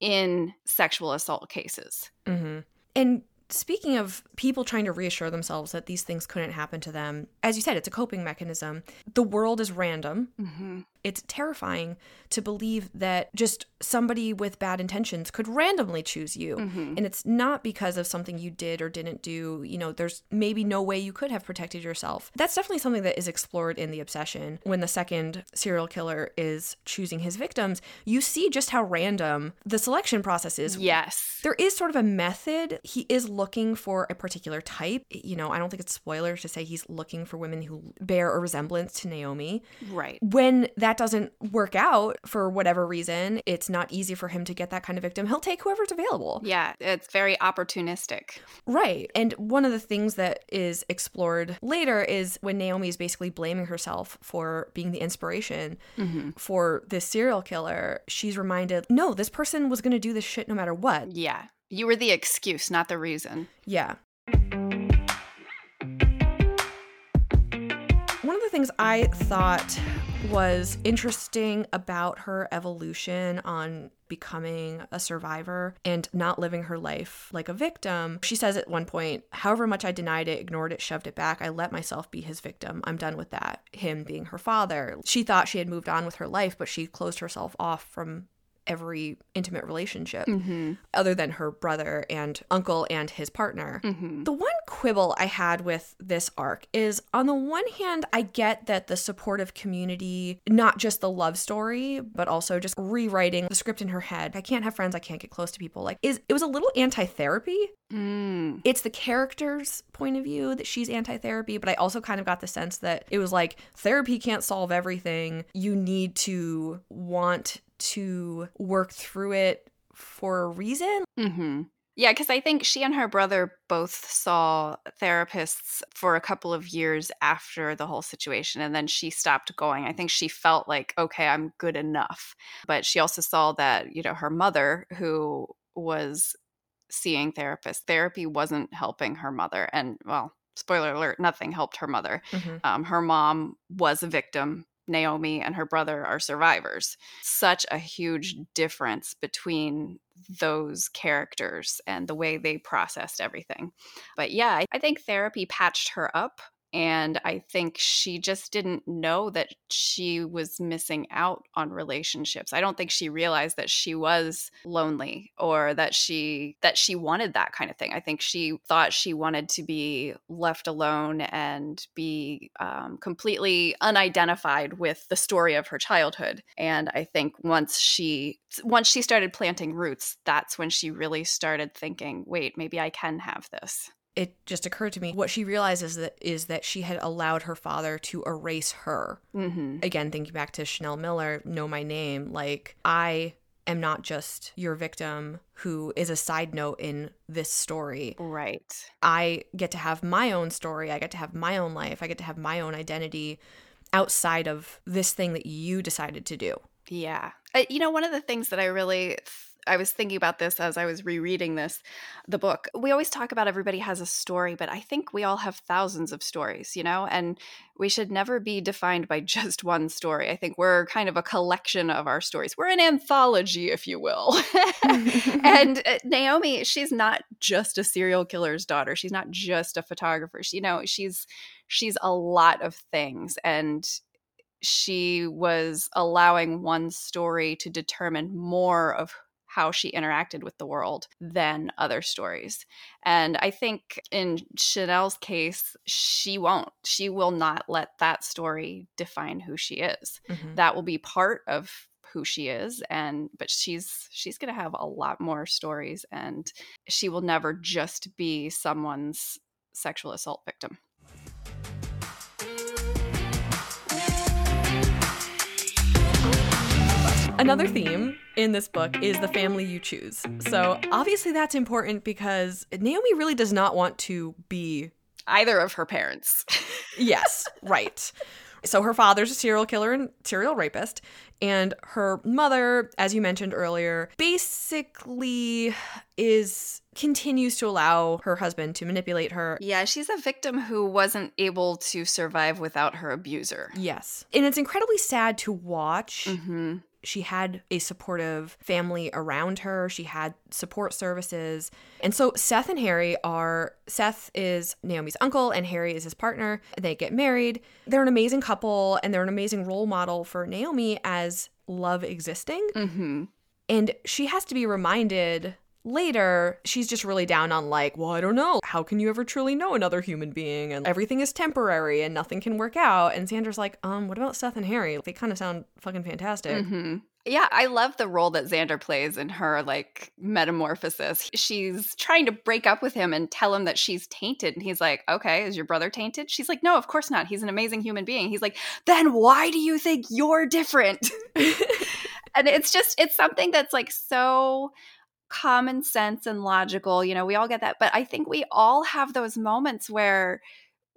in sexual assault cases. Mm-hmm. And speaking of people trying to reassure themselves that these things couldn't happen to them, as you said, it's a coping mechanism. The world is random. Mm-hmm it's terrifying to believe that just somebody with bad intentions could randomly choose you. Mm-hmm. And it's not because of something you did or didn't do. You know, there's maybe no way you could have protected yourself. That's definitely something that is explored in The Obsession. When the second serial killer is choosing his victims, you see just how random the selection process is. Yes. There is sort of a method. He is looking for a particular type. You know, I don't think it's spoiler to say he's looking for women who bear a resemblance to Naomi. Right. When that doesn't work out for whatever reason, it's not easy for him to get that kind of victim. He'll take whoever's available. Yeah, it's very opportunistic. Right. And one of the things that is explored later is when Naomi is basically blaming herself for being the inspiration mm-hmm. for this serial killer, she's reminded, no, this person was going to do this shit no matter what. Yeah. You were the excuse, not the reason. Yeah. One of the things I thought was interesting about her evolution on becoming a survivor and not living her life like a victim. She says at one point, however much I denied it, ignored it, shoved it back, I let myself be his victim. I'm done with that. Him being her father. She thought she had moved on with her life, but she closed herself off from every intimate relationship mm-hmm. other than her brother and uncle and his partner. Mm-hmm. The one quibble I had with this arc is on the one hand, I get that the supportive community, not just the love story, but also just rewriting the script in her head. I can't have friends, I can't get close to people. Like, is it was a little anti-therapy. Mm. It's the character's point of view that she's anti-therapy, but I also kind of got the sense that it was like therapy can't solve everything. You need to want to work through it for a reason. Mm-hmm. Yeah, because I think she and her brother both saw therapists for a couple of years after the whole situation, and then she stopped going. I think she felt like, okay, I'm good enough. But she also saw that, you know, her mother, who was seeing therapists, therapy wasn't helping her mother. And, well, spoiler alert, nothing helped her mother. Mm-hmm. Um, her mom was a victim Naomi and her brother are survivors. Such a huge difference between those characters and the way they processed everything. But yeah, I think therapy patched her up and I think she just didn't know that she was missing out on relationships. I don't think she realized that she was lonely or that she that she wanted that kind of thing. I think she thought she wanted to be left alone and be um, completely unidentified with the story of her childhood. And I think once she once she started planting roots, that's when she really started thinking, wait, maybe I can have this it just occurred to me what she realizes that is that she had allowed her father to erase her. Mm-hmm. Again, thinking back to Chanel Miller, know my name. Like I am not just your victim who is a side note in this story. Right. I get to have my own story. I get to have my own life. I get to have my own identity outside of this thing that you decided to do. Yeah. You know, one of the things that I really I was thinking about this as I was rereading this, the book. We always talk about everybody has a story, but I think we all have thousands of stories, you know, and we should never be defined by <laughs> just one story. I think we're kind of a collection of our stories. We're an anthology, if you will. <laughs> <laughs> and uh, Naomi, she's not just a serial killer's daughter. She's not just a photographer. She, you know, she's she's a lot of things and she was allowing one story to determine more of how she interacted with the world than other stories. And I think in Chanel's case, she won't. She will not let that story define who she is. Mm-hmm. That will be part of who she is and but she's she's going to have a lot more stories and she will never just be someone's sexual assault victim. Another theme in this book is the family you choose. So, obviously, that's important because Naomi really does not want to be either of her parents. <laughs> yes, right. So, her father's a serial killer and serial rapist, and her mother, as you mentioned earlier, basically is continues to allow her husband to manipulate her. Yeah, she's a victim who wasn't able to survive without her abuser. Yes. And it's incredibly sad to watch mm-hmm she had a supportive family around her. She had support services. And so Seth and Harry are Seth is Naomi's uncle and Harry is his partner. They get married. They're an amazing couple and they're an amazing role model for Naomi as love existing. Mm-hmm. And she has to be reminded later she's just really down on like well i don't know how can you ever truly know another human being and everything is temporary and nothing can work out and Xander's like um what about seth and harry they kind of sound fucking fantastic mm-hmm. Yeah, I love the role that Xander plays in her like metamorphosis. She's trying to break up with him and tell him that she's tainted. And he's like, Okay, is your brother tainted? She's like, No, of course not. He's an amazing human being. He's like, Then why do you think you're different? <laughs> <laughs> and it's just, it's something that's like so common sense and logical. You know, we all get that. But I think we all have those moments where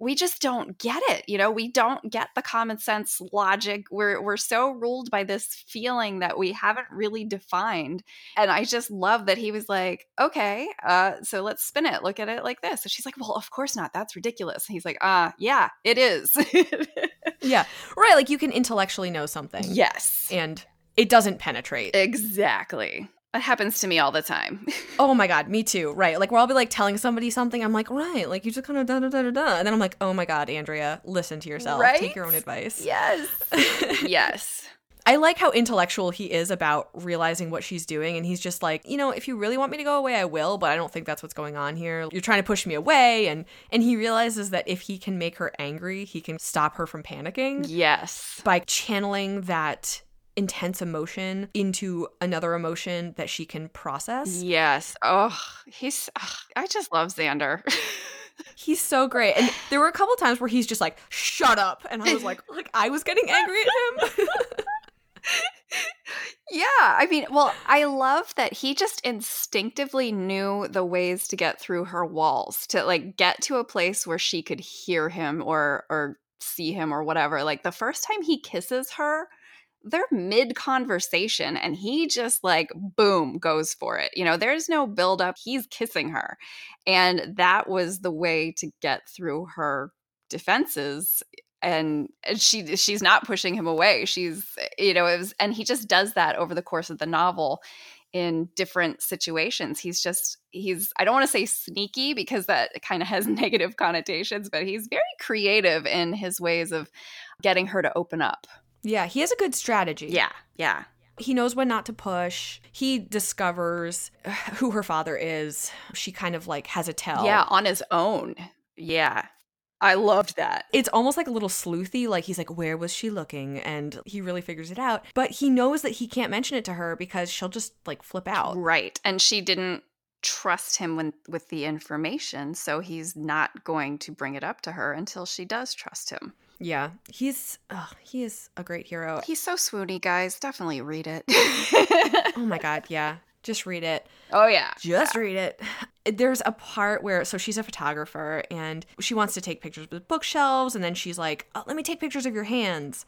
we just don't get it. You know, we don't get the common sense logic. We're we're so ruled by this feeling that we haven't really defined. And I just love that he was like, "Okay, uh, so let's spin it. Look at it like this." And she's like, "Well, of course not. That's ridiculous." And he's like, "Uh, yeah, it is." yeah. Right, like you can intellectually know something. Yes. And it doesn't penetrate. Exactly. That happens to me all the time. <laughs> oh my god, me too. Right. Like where I'll be like telling somebody something, I'm like, right, like you just kind of da da da da da. And then I'm like, oh my god, Andrea, listen to yourself. Right? Take your own advice. Yes. <laughs> yes. I like how intellectual he is about realizing what she's doing. And he's just like, you know, if you really want me to go away, I will, but I don't think that's what's going on here. You're trying to push me away. And and he realizes that if he can make her angry, he can stop her from panicking. Yes. By channeling that intense emotion into another emotion that she can process. Yes. Oh, he's, ugh, I just love Xander. <laughs> he's so great. And there were a couple times where he's just like, shut up. And I was like, <laughs> like I was getting angry at him. <laughs> yeah, I mean, well, I love that he just instinctively knew the ways to get through her walls, to like get to a place where she could hear him or or see him or whatever. Like the first time he kisses her, they're mid conversation and he just like boom goes for it. You know, there's no build up. He's kissing her. And that was the way to get through her defenses and she she's not pushing him away. She's you know, it was and he just does that over the course of the novel in different situations. He's just he's I don't want to say sneaky because that kind of has <laughs> negative connotations, but he's very creative in his ways of getting her to open up. Yeah, he has a good strategy. Yeah, yeah. He knows when not to push. He discovers <sighs> who her father is. She kind of like has a tell. Yeah, on his own. Yeah. I loved that. It's almost like a little sleuthy. Like he's like, where was she looking? And he really figures it out. But he knows that he can't mention it to her because she'll just like flip out. Right. And she didn't trust him when, with the information. So he's not going to bring it up to her until she does trust him. Yeah, he's oh, he is a great hero. He's so swoony, guys. Definitely read it. oh my god, yeah. Just read it. Oh yeah. Just yeah. read it. <sighs> There's a part where so she's a photographer and she wants to take pictures with bookshelves and then she's like, oh, "Let me take pictures of your hands."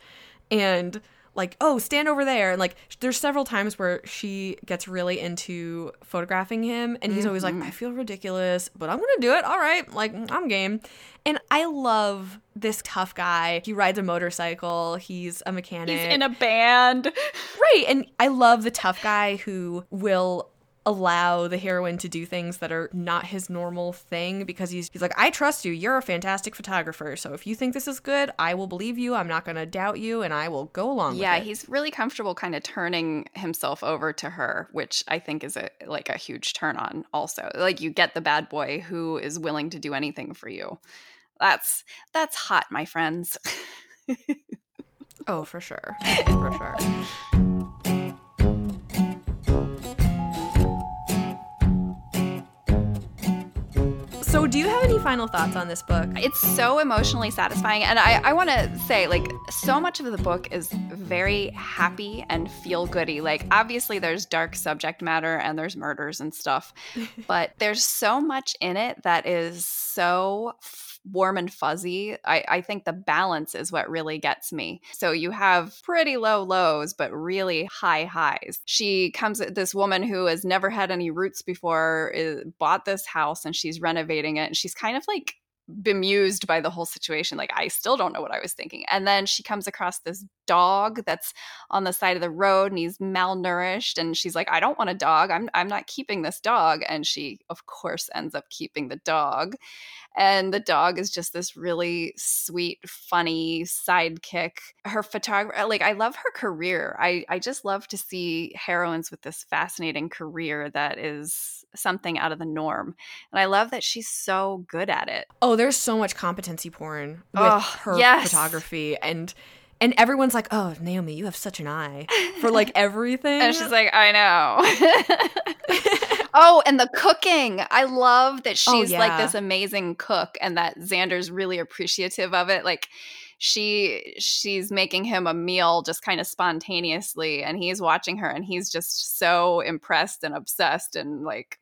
And like, "Oh, stand over there." And like there's several times where she gets really into photographing him and he's mm-hmm. always like, "I feel ridiculous, but I'm to do it. All right. Like, I'm game." And I love this tough guy. He rides a motorcycle. He's a mechanic. He's in a band. Right. And I love the tough guy who will allow the heroine to do things that are not his normal thing because he's he's like I trust you you're a fantastic photographer so if you think this is good I will believe you I'm not going to doubt you and I will go along with it. yeah he's really comfortable kind of turning himself over to her which I think is a like a huge turn on also like you get the bad boy who is willing to do anything for you that's that's hot, my friends. <laughs> oh, for sure. For sure. So, do you have any final thoughts on this book? It's so emotionally satisfying. And I, I want to say, like, so much of the book is very happy and feel goody. Like, obviously, there's dark subject matter and there's murders and stuff, <laughs> but there's so much in it that is so warm and fuzzy. I, I think the balance is what really gets me. So you have pretty low lows, but really high highs. She comes, at this woman who has never had any roots before, is, bought this house and she's renovating it. And she's kind of like bemused by the whole situation. Like, I still don't know what I was thinking. And then she comes across this dog that's on the side of the road and he's malnourished. And she's like, I don't want a dog. I'm, I'm not keeping this dog. And she, of course, ends up keeping the dog. And the dog is just this really sweet, funny sidekick. Her photographer uh, like, I love her career. I, I just love to see heroines with this fascinating career that is something out of the norm. And I love that she's so good at it. Oh, there's so much competency porn with oh, her yes. photography and and everyone's like, "Oh, Naomi, you have such an eye for like <laughs> everything." and she's like, "I know." <laughs> <laughs> oh, and the cooking. I love that oh, she's oh, yeah. like this amazing cook and that Xander's really appreciative of it. Like she she's making him a meal just kind of spontaneously and he's watching her and he's just so impressed and obsessed and like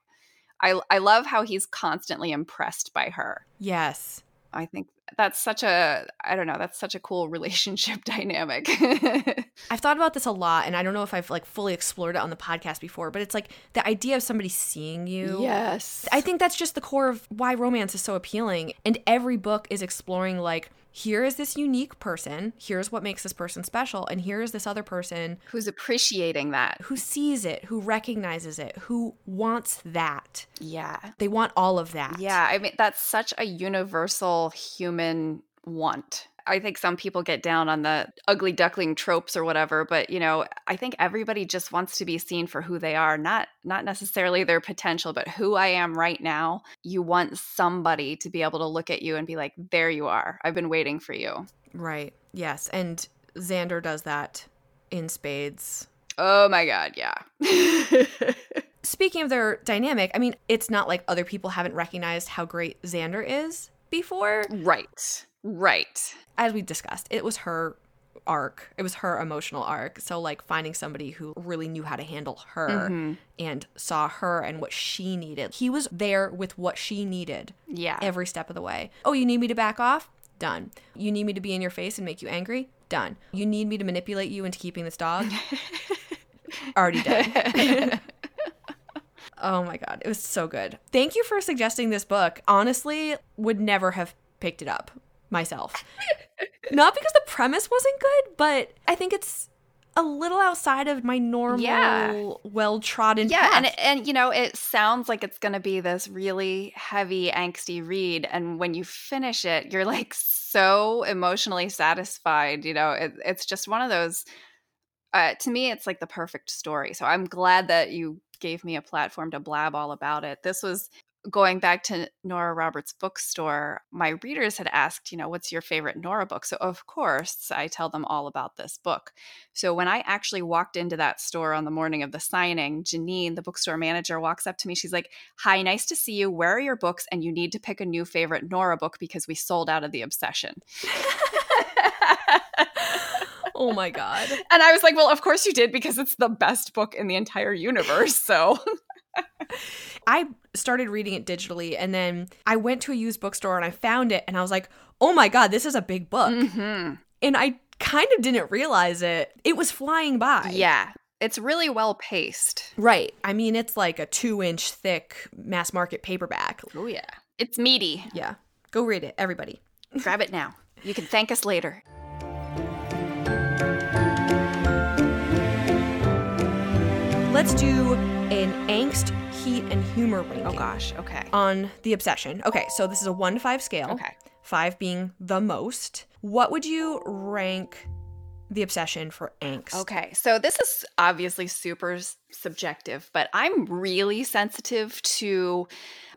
I I love how he's constantly impressed by her. Yes. I think that's such a I don't know, that's such a cool <laughs> relationship dynamic. <laughs> I've thought about this a lot and I don't know if I've like fully explored it on the podcast before, but it's like the idea of somebody seeing you. Yes. I think that's just the core of why romance is so appealing and every book is exploring like here is this unique person. Here's what makes this person special. And here is this other person who's appreciating that, who sees it, who recognizes it, who wants that. Yeah. They want all of that. Yeah. I mean, that's such a universal human want. I think some people get down on the ugly duckling tropes or whatever, but you know, I think everybody just wants to be seen for who they are, not not necessarily their potential, but who I am right now. You want somebody to be able to look at you and be like, "There you are. I've been waiting for you." Right. Yes, and Xander does that in spades. Oh my god, yeah. <laughs> Speaking of their dynamic, I mean, it's not like other people haven't recognized how great Xander is before. Right. Right. As we discussed, it was her arc. It was her emotional arc. So like finding somebody who really knew how to handle her mm-hmm. and saw her and what she needed. He was there with what she needed. Yeah. Every step of the way. Oh, you need me to back off? Done. You need me to be in your face and make you angry? Done. You need me to manipulate you into keeping this dog? <laughs> Already done. <laughs> oh my god, it was so good. Thank you for suggesting this book. Honestly, would never have picked it up myself. Not because the premise wasn't good, but I think it's a little outside of my normal yeah. well-trodden yeah path. and and you know it sounds like it's going to be this really heavy angsty read and when you finish it you're like so emotionally satisfied you know it, it's just one of those uh, to me it's like the perfect story so i'm glad that you gave me a platform to blab all about it this was going back to Nora Roberts' bookstore, my readers had asked, you know, what's your favorite Nora book? So, of course, I tell them all about this book. So, when I actually walked into that store on the morning of the signing, Janine, the bookstore manager, walks up to me. She's like, Hi, nice to see you. Where are your books? And you need to pick a new favorite Nora book because we sold out of the obsession. <laughs> oh my god. And I was like, well, of course you did because it's the best book in the entire universe. So <laughs> I started reading it digitally and then I went to a used bookstore and I found it and I was like, "Oh my god, this is a big book." Mhm. And I kind of didn't realize it. It was flying by. yeah, it's really well paced. Right. I mean, it's like a 2-inch thick mass market paperback. Oh yeah, it's meaty. Yeah. Go read it, everybody. <laughs> Grab it now. You can thank us later. Let's do angst, heat, and humor ranking Oh gosh. Okay. on the obsession. Okay, so this is a one to five scale. Okay. Five being the most. What would you rank the obsession for angst? Okay, so this is obviously super subjective, but I'm really sensitive to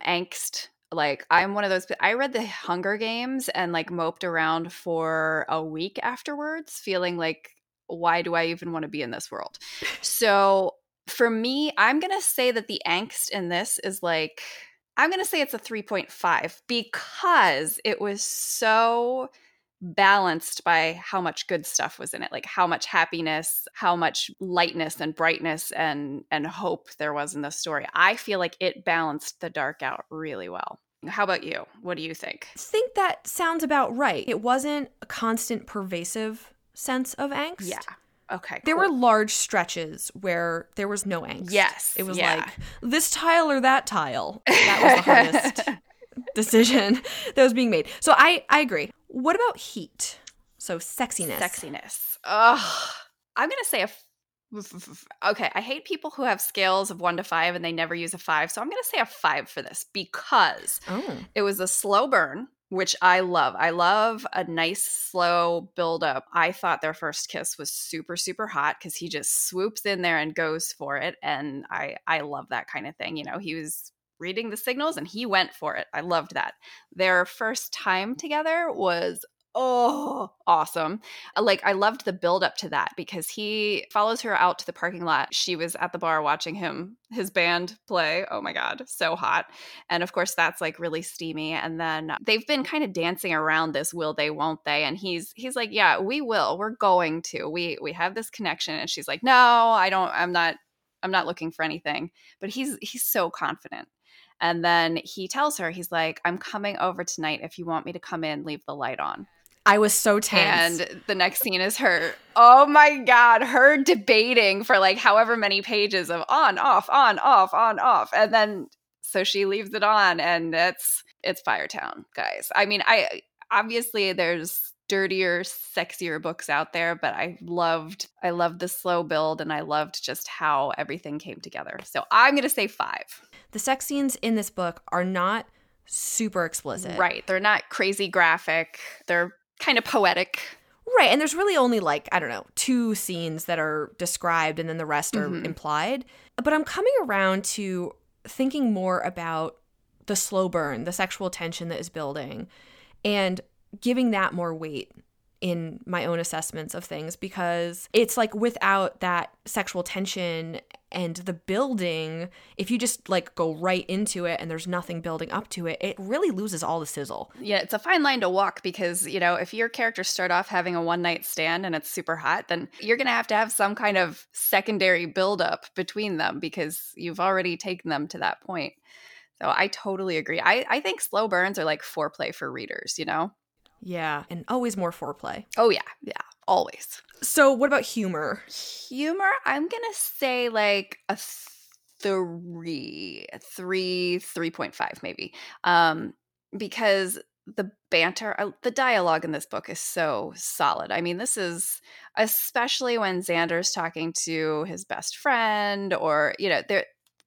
angst. Like, I'm one of those. I read the Hunger Games and like moped around for a week afterwards, feeling like, why do I even want to be in this world? So, for me, I'm going to say that the angst in this is like, I'm going to say it's a 3.5 because it was so balanced by how much good stuff was in it like how much happiness how much lightness and brightness and and hope there was in the story. I feel like it balanced the dark out really well. How about you? What do you think? I think that sounds about right. It wasn't a constant, pervasive sense of angst. yeah okay There cool. were large stretches where there was no angst. Yes, It was yeah. like this tile or that tile. That was the hardest <laughs> decision that was being made. So I I agree. What about heat? So sexiness. sexiness Ugh. i'm gonna say a f- okay i hate people who have scales of one to five and they never use a five so i'm gonna say a five for this because Oh. It was a slow burn, which I love. I love a nice slow build up. I thought their first kiss was super super hot cuz he just swoops in there and goes for it and I I love that kind of thing. You know, he was reading the signals and he went for it. I loved that. Their first time together was oh awesome. Uh, like i loved the build up to that because he follows her out to the parking lot. She was at the bar watching him his band play. Oh my god so hot. And of course that's like really steamy. And then they've been kind of dancing around this will they won't they? And he's he's like yeah we will. We're going to. We we have this connection. And she's like no i don't i'm not i'm not looking for anything. But he's he's so confident. And then he tells her he's like i'm coming over tonight if you want me to come in leave the light on I was so tense. and the next scene is her oh my god her debating for like however many pages of on off on off on off. And then so she leaves it on and it's it's firetown guys. I mean i obviously there's dirtier sexier books out there but i loved i loved the slow build and i loved just how everything came together. So i'm gonna say five. The sex scenes in this book are not super explicit. right. They're not crazy graphic. They're kind of poetic Right. And there's really only like, I don't know, two scenes that are described and then the rest are Mhm. implied. But I'm coming around to thinking more about the slow burn, the sexual tension that is building, and giving that more weight in my own assessments of things because it's like without that sexual tension and the building, if you just like go right into it and there's nothing building up to it, it really loses all the sizzle. Yeah, it's a fine line to walk because, you know, if your characters start off having a one night stand and it's super hot, then you're going to have to have some kind of secondary buildup between them because you've already taken them to that point. So I totally agree. I, I think slow burns are like foreplay for readers, you know? Yeah. And always more foreplay. Oh, yeah. Yeah. Always. So, what about humor? Humor, I'm going to say like a three, three, 3.5 maybe. Um, because the banter, uh, the dialogue in this book is so solid. I mean, this is especially when Xander's talking to his best friend, or you know, there.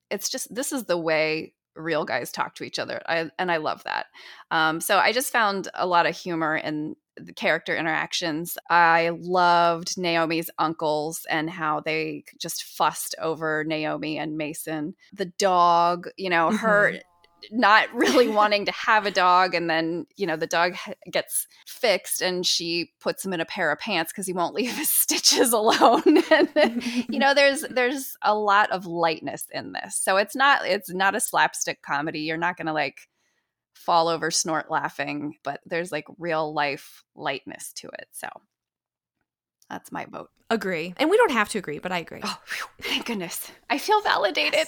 It's just this is the way real guys talk to each other, I, and I love that. Um, so I just found a lot of humor in the character interactions. I loved Naomi's uncles and how they just fussed over Naomi and Mason. The dog, you know, her mm-hmm. not <laughs> really wanting to have a dog and then you know the dog gets fixed and she puts him in a pair of pants because he won't <laughs> leave his stitches alone <laughs> and then, you know there's there's a lot of lightness in this so it's not it's not a slapstick comedy you're not gonna like fall over snort laughing but there's like real life lightness to it so That's my vote. Agree. And we don't have to agree, but I agree. Oh, whew, thank goodness. I feel validated.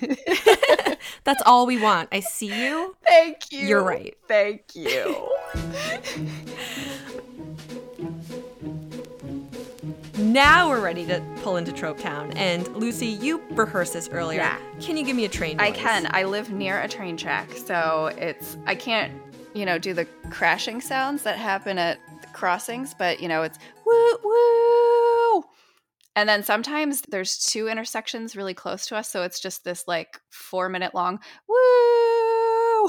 <laughs> That's all we want. I see you. <laughs> Thank you. You're right. Thank you. <laughs> Now we're ready to pull into Trope Town. And Lucy, you rehearsed this earlier. Yeah. Can you give me a train noise? I can. I live near a train track, so it's I can't, you know, do the crashing sounds that happen at crossings, but you know, it's woo woo. And then sometimes there's two intersections really close to us, so it's just this like 4 minute long woo. <laughs>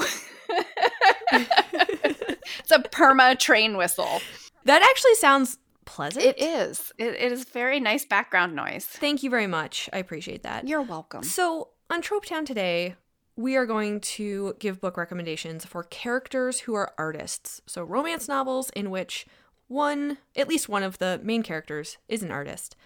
it's a perma train whistle. That actually sounds pleasant. It is. It, it is very nice background noise. Thank you very much. I appreciate that. You're welcome. So, on Trope Town today, we are going to give book recommendations for characters who are artists. So, romance novels in which one, at least one of the main characters, is an artist.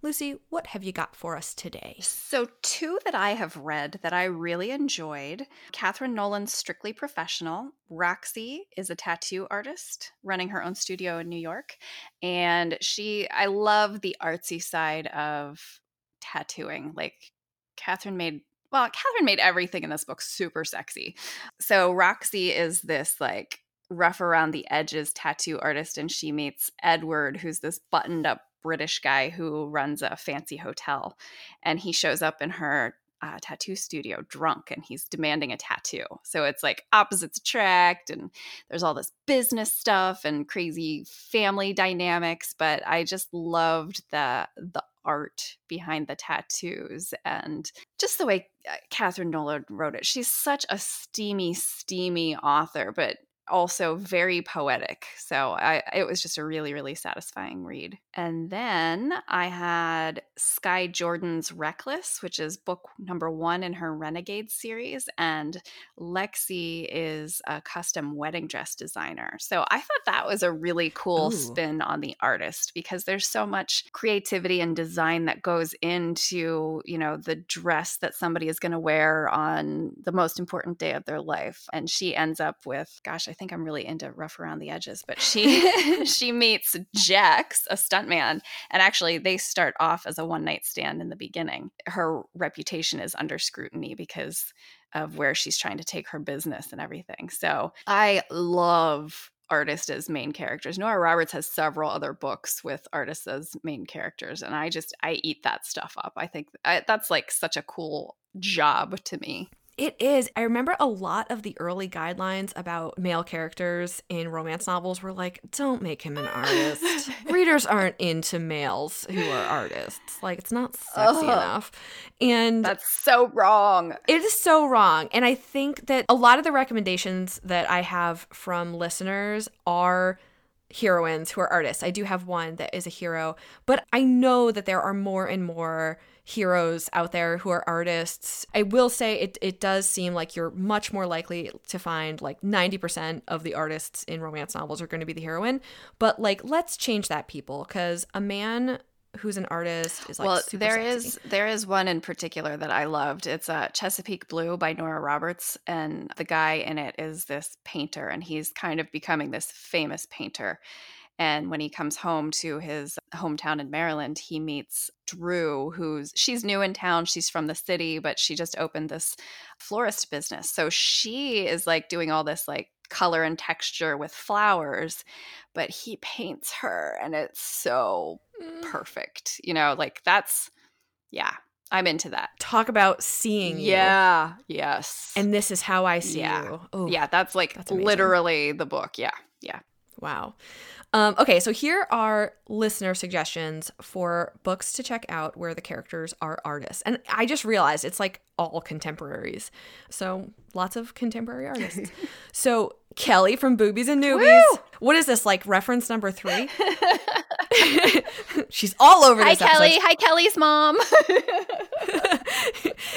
Lucy, what have you got for us today? So, two that I have read that I really enjoyed Kathryn Nolan's Strictly Professional. Roxy is a tattoo artist running her own studio in New York. And she, I love the artsy side of tattooing. Like, Kathryn made well, Kathryn made everything in this book super sexy. So Roxy is this like rough around the edges tattoo artist, and she meets Edward, who's this buttoned up British guy who runs a fancy hotel. And he shows up in her uh, tattoo studio drunk and he's demanding a tattoo. So it's like opposites attract, and there's all this business stuff and crazy family dynamics. But I just loved the the art behind the tattoos and just the way uh, Kathryn Nolan wrote it. She's such a steamy, steamy author, but also very poetic. So I it was just a really really satisfying read. And then I had Skye Jordan's Reckless, which is book number 1 in her Renegade series and Lexi is a custom wedding dress designer. So I thought that was a really cool Ooh. spin on the artist because there's so much creativity and design that goes into, you know, the dress that somebody is going to wear on the most important day of their life and she ends up with gosh, I think I'm really into rough around the edges, but she <laughs> she meets Jax, a stuntman, and actually they start off as a one night stand in the beginning. Her reputation is under scrutiny because of where she's trying to take her business and everything. So I love artists as main characters. Nora Roberts has several other books with artists as main characters, and I just I eat that stuff up. I think I, that's like such a cool job to me. It is. I remember a lot of the early guidelines about male characters in romance novels were like, don't make him an artist. <laughs> Readers aren't into males who are artists. Like, it's not sexy Ugh. enough. And That's so wrong. it is so wrong. And I think that a lot of the recommendations that I have from listeners are heroines who are artists. I do have one that is a hero, but I know that there are more and more heroes out there who are artists. I will say it it does seem like you're much more likely to find like 90% of the artists in romance novels are going to be the heroine, but like let's change that people cuz a man who's an artist is like well, there is there is one in particular that I loved. It's uh, Chesapeake Blue by Nora Roberts, and the guy in it is this painter, and he's kind of becoming this famous painter. And when he comes home to his hometown in Maryland, he meets Drew, who's she's new in town. She's from the city, but she just opened this florist business. So she is like doing all this like color and texture with flowers, but he paints her and it's so Mm. perfect. You know, like that's yeah, I'm into that. talk about seeing you. Yeah. Yes. And this is how I see Yeah. you. Oh, yeah, that's like that's literally the book. Yeah. Yeah. Wow. Um, okay, so here are listener suggestions for books to check out where the characters are artists. And I just realized it's like all contemporaries. So lots of contemporary artists. <laughs> so Kelly from Boobies and Newbies. Woo! What is this, like reference number three? <laughs> She's all over Hi this episode. Kelly. Hi Kelly's mom.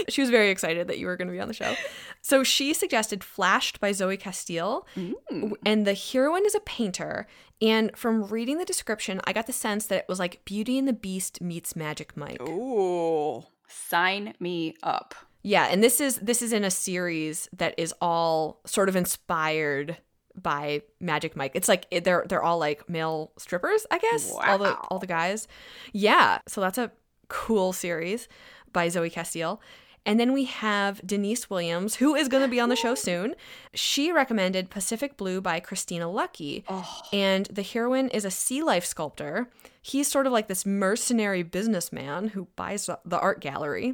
<laughs> she was very excited that you were going to be on the show. So she suggested Flashed by Zoey Castile. Mm. And the heroine is a painter. And from reading the description, I got the sense that it was like Beauty and the Beast meets Magic Mike. Ooh. Sign me up. Yeah, and this is this is in a series that is all sort of inspired by Magic Mike. It's like they're they're all like male strippers, I guess. All the Wow. all the guys. Yeah, so that's a cool series by Zoey Castile. And then we have Denise Williams, who is going to be on the show soon. She recommended Pacific Blue by Christina Lucky. Oh, And the heroine is a sea life sculptor. He's sort of like this mercenary businessman who buys the- art gallery.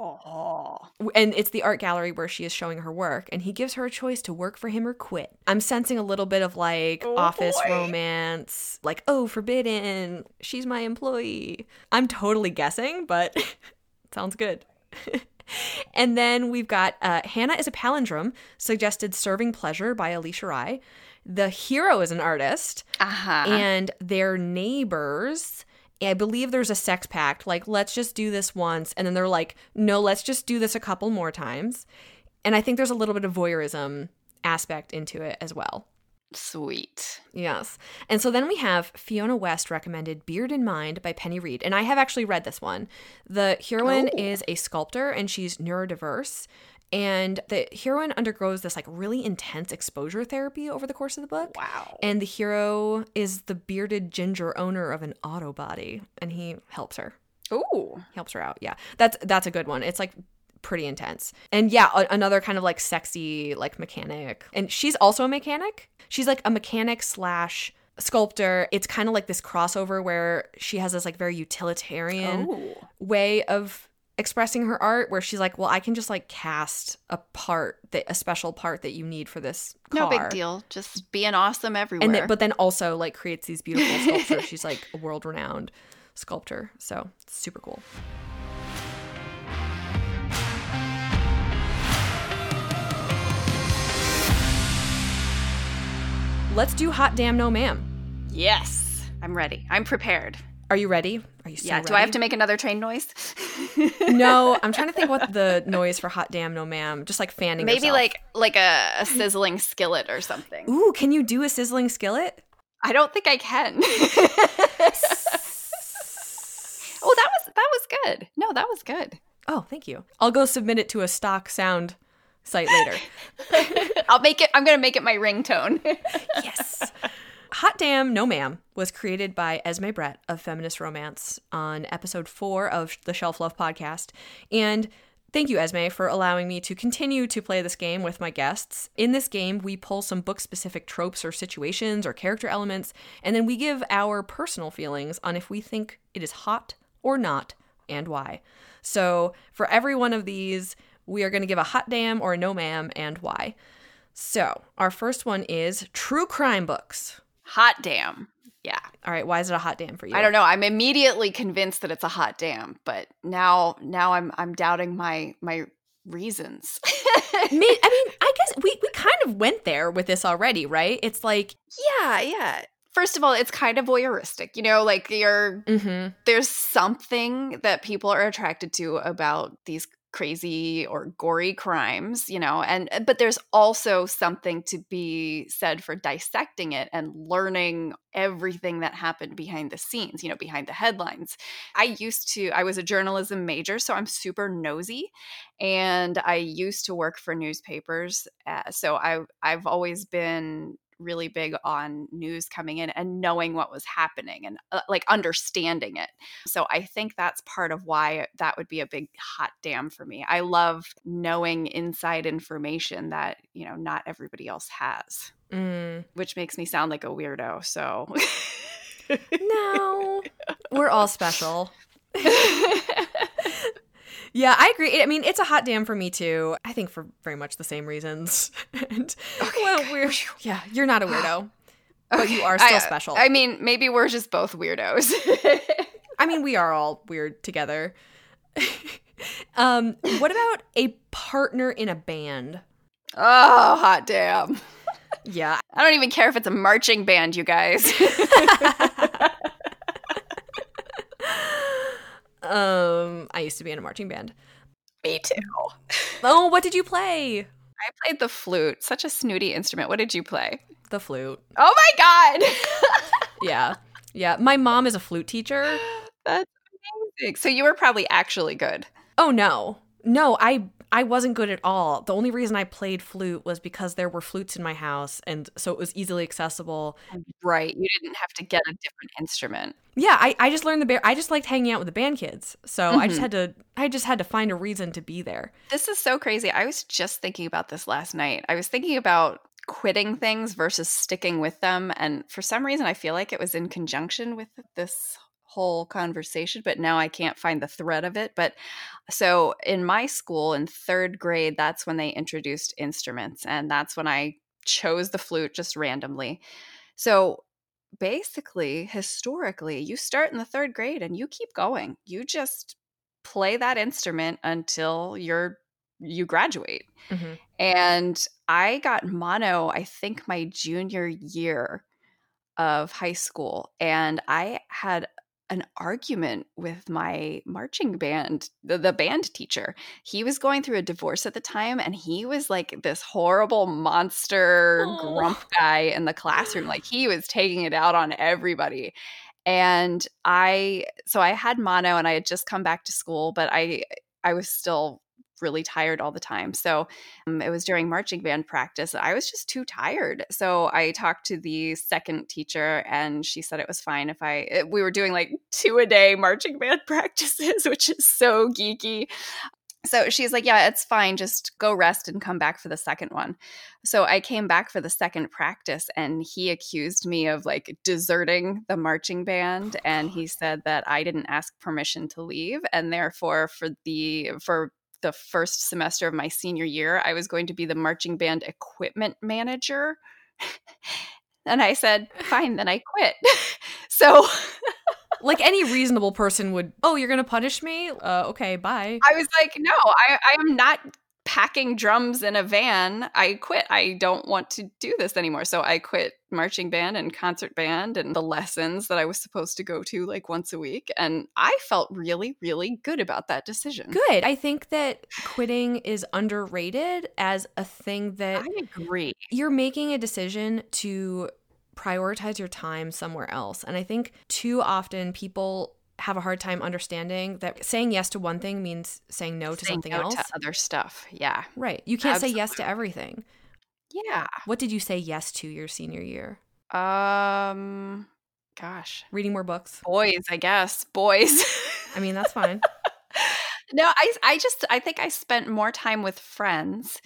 oh. And it's the art gallery where she is showing her work, and he gives her a choice to work for him or quit. I'm sensing a little bit of like Oh, office boy. romance, like, oh, forbidden, she's my employee. I'm totally guessing, but <laughs> sounds good. <laughs> <laughs> and then we've got uh, Hannah is a palindrome, suggested Serving Pleasure by Alisha Rai. The hero is an artist Uh-huh. and their neighbors I believe there's a sex pact like let's just do this once and then they're like no let's just do this a couple more times and I think there's a little bit of voyeurism aspect into it as well. Sweet. Yes. And so then we have Fiona West recommended Beard in Mind by Penny Reid. And I have actually read this one. The heroine Oh. is a sculptor and she's neurodiverse. And the heroine undergoes this like really intense exposure therapy over the course of the book. Wow. And the hero is the bearded ginger owner of an auto body, and he helps her. Ooh. He helps her out. Yeah, that's that's a good one. It's like pretty intense. And yeah, a- another kind of like sexy like mechanic. And she's also a mechanic. She's like a mechanic slash sculptor. It's kind of like this crossover where she has this like very utilitarian Oh. way of expressing her art where she's like, well, I can just like cast a part that a special part that you need for this No big deal. Just being awesome everywhere. and then, but then also like creates these beautiful sculptures. <laughs> She's like a world renowned sculptor, so super cool. Let's do hot damn no ma'am. yes. I'm ready. I'm prepared. Are you ready? Are you so yeah. ready? Do I have to make another train noise? <laughs> No, I'm trying to think what the noise for hot damn no ma'am. Just like fanning. Maybe yourself. like like a, a sizzling skillet or something. Ooh, can you do a sizzling skillet? I don't think I can. <laughs> oh, that was that was good. No, that was good. Oh, thank you. I'll go submit it to a stock sound site later. <laughs> I'll make it. I'm gonna make it my ringtone. <laughs> yes. Hot Damn No Ma'am was created by Esme Brett of Feminist Romance on episode four of the Shelf Love podcast. And thank you, Esme, for allowing me to continue to play this game with my guests. In this game, we pull some book specific tropes or situations or character elements, and then we give our personal feelings on if we think it is hot or not and why. So for every one of these, we are going to give a hot damn or a no ma'am and why. So, our first one is true crime books. hot damn. Yeah. All right, why is it a hot damn for you? I don't know. I'm immediately convinced that it's a hot damn, but now now I'm I'm doubting my my reasons. <laughs> I mean, I guess we, we kind of went there with this already, right? It's like, yeah, yeah. First of all, it's kind of voyeuristic. You know, like you're mm-hmm, there's something that people are attracted to about these crazy or gory crimes you know and uh, but there's also something to be said for dissecting it and learning everything that happened behind the scenes you know behind the headlines. I used to i was a journalism major so i'm super nosy and i used to work for newspapers uh, so i i've always been really big on news coming in and knowing what was happening and uh, like understanding it. So I think that's part of why that would be a big hot damn for me. I love knowing inside information that, you know, not everybody else has, mm, which makes me sound like a weirdo. So no, we're all special. <laughs> <laughs> Yeah, I agree. I mean, it's a hot damn for me too. I think for very much the same reasons. <laughs> and well, we're yeah, you're not a weirdo, but you are still I- special. I mean, maybe we're just both weirdos. <laughs> I mean, we are all weird together. <laughs> um, what about a partner in a band? oh, hot damn. Yeah. I don't even care if it's a marching band, you guys. Um, I used to be in a marching band. me too. <laughs> Oh, what did you play? I played the flute, such a snooty instrument. What did you play? The flute. Oh my god. <laughs> Yeah. Yeah. My mom is a flute teacher. <gasps> That's amazing. So you were probably actually good. Oh no. No, I I wasn't good at all. The only reason I played flute was because there were flutes in my house and so it was easily accessible. Right. You didn't have to get a different instrument. Yeah, I, I just learned the bear I just liked hanging out with the band kids. So mm-hmm. I just had to I just had to find a reason to be there. This is so crazy. I was just thinking about this last night. I was thinking about quitting things versus sticking with them and for some reason I feel like it was in conjunction with this whole conversation, but now I can't find the thread of it. But so in my school in third grade, that's when they introduced instruments, and that's when I chose the flute just randomly. So basically, historically, you start in the third grade and you keep going. You just play that instrument until you're you graduate. Mm-hmm. And I got mono, I think my junior year of high school. And I had an argument with my marching band, the, the, band teacher. He was going through a divorce at the time and he was like this horrible monster oh. grump guy in the classroom. Like <laughs> he was taking it out on everybody. And I, so I had mono and I had just come back to school, but I, I was still really tired all the time. So um, it was during marching band practice. I was just too tired. So I talked to the second teacher and she said it was fine if I, it, we were doing like two a day marching band <laughs> practices, which is so geeky. So she's like, Yeah, it's fine. Just go rest and come back for the second one. So I came back for the second practice and he accused me of like deserting the marching band. And he <sighs> said that I didn't ask permission to leave. And therefore, for the, for the first semester of my senior year, I was going to be the marching band equipment manager. <laughs> and I said, <laughs> fine, then I quit. <laughs> so like any reasonable person would, oh, you're going to punish me? Uh, okay, bye. I was like, no, I, I am not packing drums in a van, I quit. I don't want to do this anymore. So I quit marching band and concert band and the lessons that I was supposed to go to like once a week. And I felt really, really good about that decision. Good. I think that quitting is underrated as a thing that I agree. You're making a decision to prioritize your time somewhere else. And I think too often people have a hard time understanding that saying yes to one thing means saying no to saying something no else. To other stuff. Yeah. Right. You can't Absolutely. say yes to everything. Yeah. What did you say yes to your senior year? Um gosh. Reading more books. Boys, I guess. Boys. I mean, that's fine. <laughs> no, I I just I think I spent more time with friends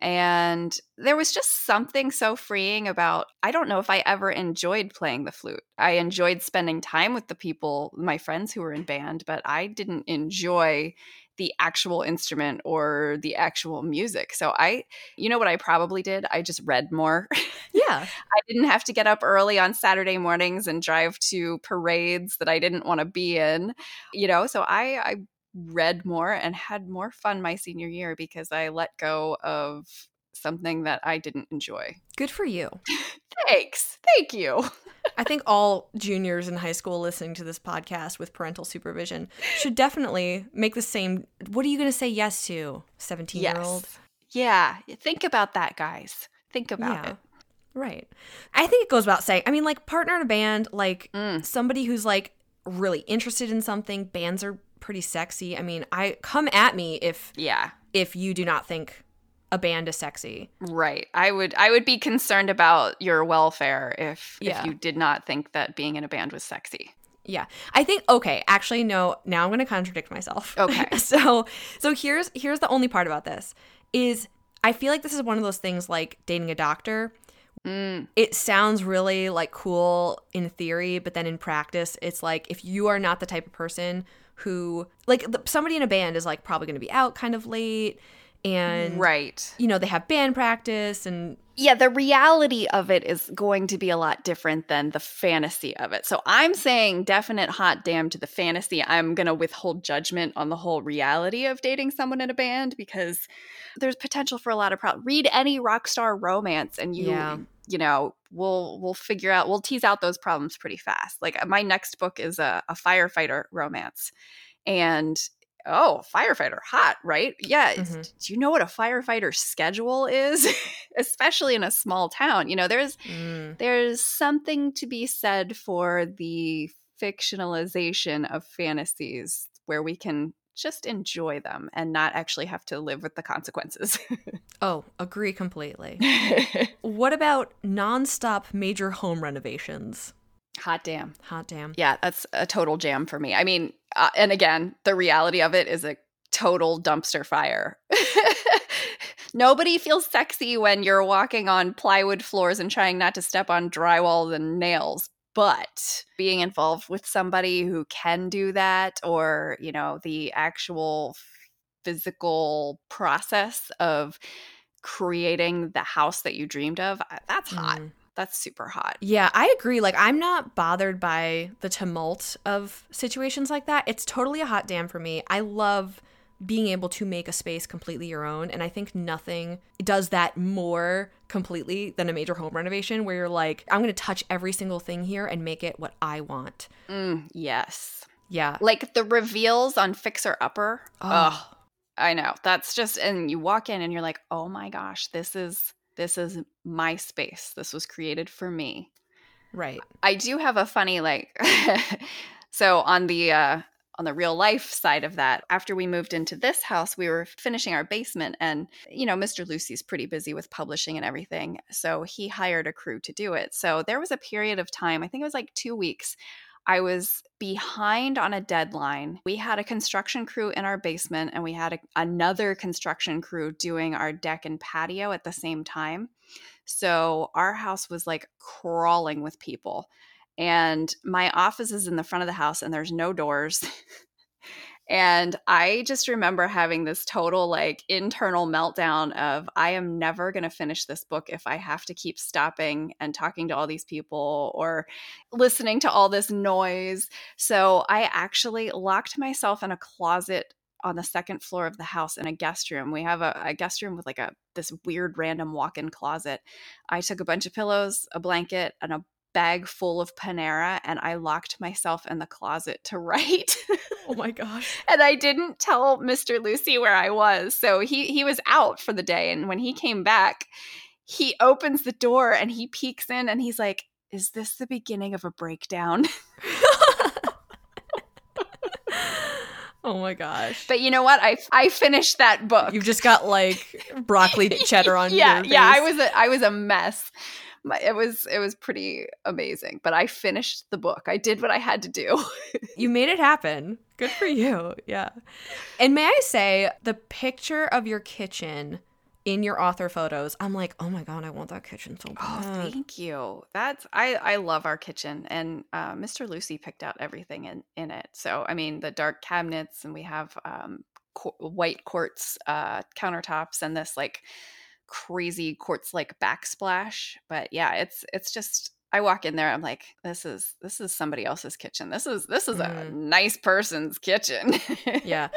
and there was just something so freeing about, I don't know if I ever enjoyed playing the flute. I enjoyed spending time with the people, my friends who were in band, but I didn't enjoy the actual instrument or the actual music. So I, you know what I probably did? I just read more. <laughs> Yeah. I didn't have to get up early on Saturday mornings and drive to parades that I didn't want to be in, you know? So I, I read more and had more fun my senior year because I let go of something that I didn't enjoy. Good for you. <laughs> Thanks. Thank you. I think all juniors in high school listening to this podcast with parental supervision should definitely make the same. What are you going to say yes to, 17 year old? Yeah. Think about that, guys. Think about yeah. it. Right. I think it goes without saying. I mean, like, partner in a band, like mm. somebody who's like really interested in something, bands are pretty sexy. I mean, I come at me if yeah, if you do not think a band is sexy. Right. I would I would be concerned about your welfare if yeah. if you did not think that being in a band was sexy. Yeah. I think okay, actually no, now I'm going to contradict myself. Okay. <laughs> so so here's here's the only part about this is I feel like this is one of those things like dating a doctor. Mm. It sounds really like cool in theory, but then in practice, it's like if you are not the type of person who like somebody in a band is like probably going to be out kind of late and right. you know they have band practice and yeah the reality of it is going to be a lot different than the fantasy of it. So i'm saying definite hot damn to the fantasy. I'm going to withhold judgment on the whole reality of dating someone in a band because there's potential for a lot of problems read any rock star romance and you yeah. You know we'll we'll figure out we'll tease out those problems pretty fast like my next book is a, a firefighter romance and oh firefighter hot right yeah mm-hmm. do you know what a firefighter schedule is <laughs> especially in a small town you know there's mm. there's something to be said for the fictionalization of fantasies where we can just enjoy them and not actually have to live with the consequences. <laughs> oh, agree completely. <laughs> what about nonstop major home renovations? Hot damn. Hot damn. Yeah, that's a total jam for me. I mean, uh, and again, the reality of it is a total dumpster fire. <laughs> Nobody feels sexy when you're walking on plywood floors and trying not to step on drywall and nails. But being involved with somebody who can do that, or, you know, the actual physical process of creating the house that you dreamed of, that's hot. Mm. That's super hot. Yeah, I agree. Like, I'm not bothered by the tumult of situations like that. It's totally a hot damn for me. I love being able to make a space completely your own. And I think nothing does that more completely than a major home renovation where you're like, I'm going to touch every single thing here and make it what I want. Mm, yes. Yeah. Like the reveals on Fixer Upper. Oh. I know. That's just, and you walk in and you're like, oh my gosh, this is, this is my space. This was created for me. Right. I do have a funny, like, <laughs> so on the, uh, on the real life side of that, after we moved into this house, we were finishing our basement. And, you know, Mr. Lucy's pretty busy with publishing and everything. So he hired a crew to do it. So there was a period of time, I think it was like two weeks. I was behind on a deadline. We had a construction crew in our basement, and we had a, another construction crew doing our deck and patio at the same time. So our house was like crawling with people and my office is in the front of the house and there's no doors. <laughs> and I just remember having this total like internal meltdown of I am never going to finish this book if I have to keep stopping and talking to all these people or listening to all this noise. So I actually locked myself in a closet on the second floor of the house in a guest room. We have a, a, guest room with like a this weird random walk-in closet. I took a bunch of pillows, a blanket, and a bag full of Panera and I locked myself in the closet to <laughs> write. oh my gosh. and I didn't tell Mr. Lucy where I was. So he he was out for the day and when he came back, he opens the door and he peeks in and he's like, "Is this the beginning of a breakdown?" <laughs> <laughs> Oh my gosh. But you know what? I I finished that book. You've just got like broccoli cheddar on yeah, Yeah, I was a I was a mess it was it was pretty amazing but i finished the book. I did what i had to do. <laughs> You made it happen. Good for you. Yeah. And may i say the picture of your kitchen in your author photos i'm like oh my god i want that kitchen so oh, bad. oh thank you. That's i i love our kitchen and uh, mr lucy picked out everything in in it. So i mean the dark cabinets and we have um white quartz uh countertops and this like crazy quartz like backsplash. But yeah, it's it's just I walk in there, I'm like, this is this is somebody else's kitchen. This is this is mm. a nice person's kitchen. yeah.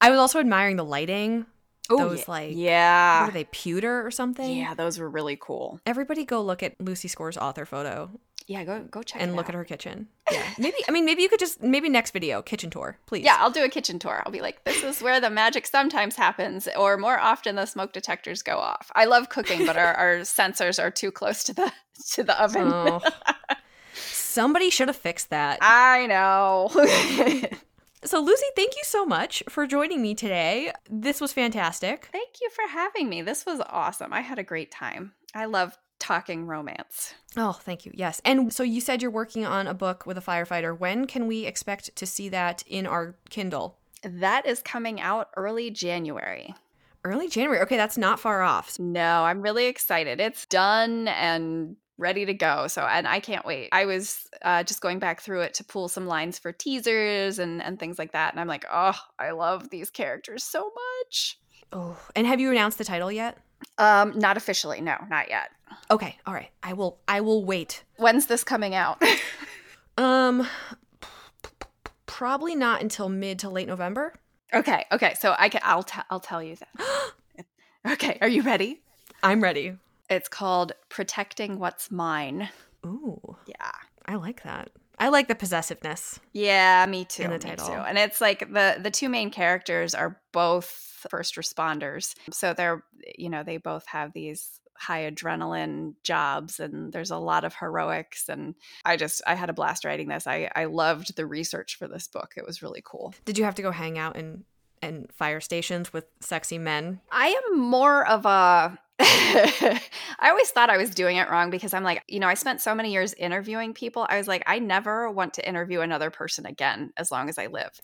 I was also admiring the lighting. Ooh, those like yeah, what are they pewter or something? Yeah, those were really cool. Everybody go look at Lucy Score's author photo. Yeah, go go check and look out. at her kitchen. Yeah, <laughs> maybe I mean maybe you could just maybe next video kitchen tour, please. Yeah, I'll do a kitchen tour. I'll be like, this is where the magic sometimes happens, or more often the smoke detectors go off. I love cooking, but our, our <laughs> sensors are too close to the to the oven. Oh. <laughs> Somebody should have fixed that. I know. So, Lucy, thank you so much for joining me today. This was fantastic. Thank you for having me. This was awesome. I had a great time. I love talking romance. Oh, thank you. Yes. And so you said you're working on a book with a firefighter. When can we expect to see that in our Kindle? That is coming out early January. Early January. Okay, that's not far off. No, I'm really excited. It's done and ready to go. So, and I can't wait. I was uh, just going back through it to pull some lines for teasers and, and things like that. And I'm like, oh, I love these characters so much. Oh, and have you announced the title yet? Um, not officially. No, not yet. Okay. All right. I will. I will wait. When's this coming out? <laughs> um, probably not until mid to late November. Okay. Okay. So I can. I'll. T- I'll tell you then. <gasps> okay. Are you ready? I'm ready. It's called Protecting What's Mine. Ooh. Yeah. I like that. I like the possessiveness. Yeah, me too. In the title. Too. And it's like the the two main characters are both first responders. So they're you know, they both have these high adrenaline jobs and there's a lot of heroics and I just I had a blast writing this. I I loved the research for this book. It was really cool. Did you have to go hang out in and fire stations with sexy men? I am more of a <laughs> I always thought I was doing it wrong because I'm like, you know, I spent so many years interviewing people. I was like, I never want to interview another person again as long as I live.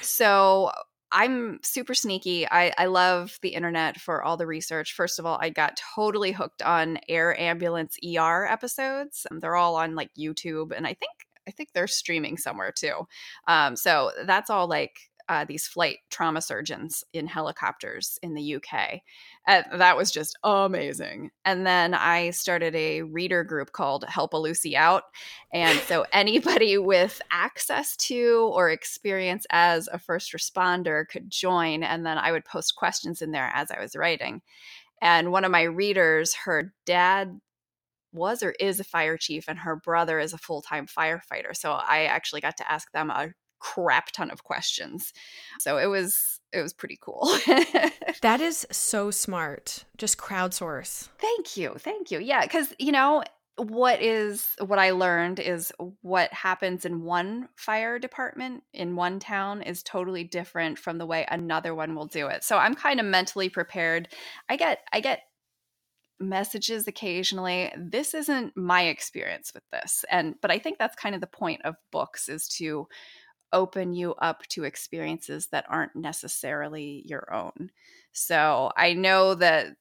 So I'm super sneaky. I, I love the internet for all the research. First of all, I got totally hooked on air ambulance ER episodes. Um, they're all on like YouTube, and I think I think they're streaming somewhere too. Um, so that's all like uh, these flight trauma surgeons in helicopters in the UK. Uh, that was just amazing. And then I started a reader group called Help a Lucy Out. And <laughs> so anybody with access to or experience as a first responder could join. And then I would post questions in there as I was writing. And one of my readers, her dad was or is a fire chief and her brother is a full-time firefighter so i actually got to ask them a crap ton of questions. So it was it was pretty cool. <laughs> that is so smart. Just crowdsource. Thank you. Thank you. Yeah, cuz you know, what is what I learned is what happens in one fire department in one town is totally different from the way another one will do it. So I'm kind of mentally prepared. I get I get messages occasionally this isn't my experience with this and but i think that's kind of the point of books is to open you up to experiences that aren't necessarily your own. So I know that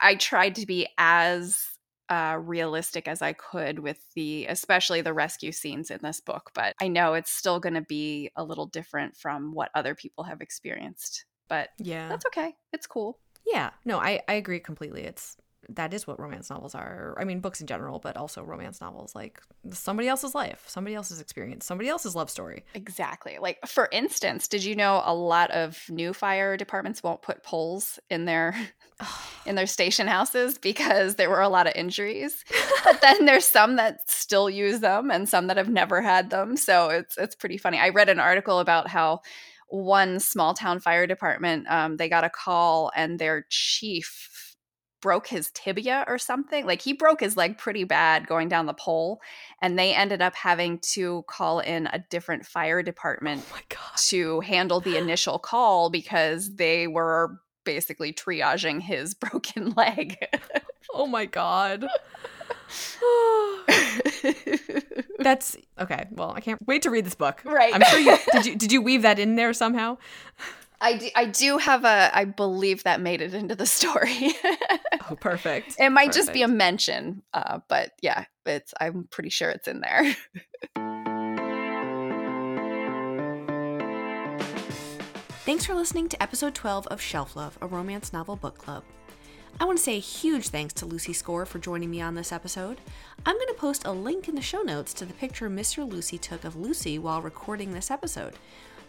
I tried to be as uh, realistic as I could with the, especially the rescue scenes in this book, but I know it's still going to be a little different from what other people have experienced. But yeah, that's okay. It's cool. Yeah, no, I, I agree completely. It's that is what romance novels are. I mean, books in general, but also romance novels. Like somebody else's life, somebody else's experience, somebody else's love story. Exactly. Like, for instance, did you know a lot of new fire departments won't put poles in their <sighs> in their station houses because there were a lot of injuries. but then <laughs> there's some that still use them and some that have never had them. So it's it's pretty funny. I read an article about how one small town fire department um, they got a call and their chief broke his tibia or something. Like he broke his leg pretty bad going down the pole, and they ended up having to call in a different fire oh department oh to handle the initial call because they were basically triaging his <laughs> broken leg. oh my god. <laughs> That's okay. Well, I can't wait to read this book. Right. I'm sure you <laughs> did. You did you weave that in there somehow? I do, I do have a I believe that made it into the <laughs> story. oh, perfect. It might perfect. just be a mention, uh, but yeah, it's I'm pretty sure it's in there. <laughs> Thanks for listening to episode 12 of Shelf Love, a romance novel book club. I want to say a huge thanks to Lucy Score for joining me on this episode. I'm going to post a link in the show notes to the picture Mr. Lucy took of Lucy while recording this episode.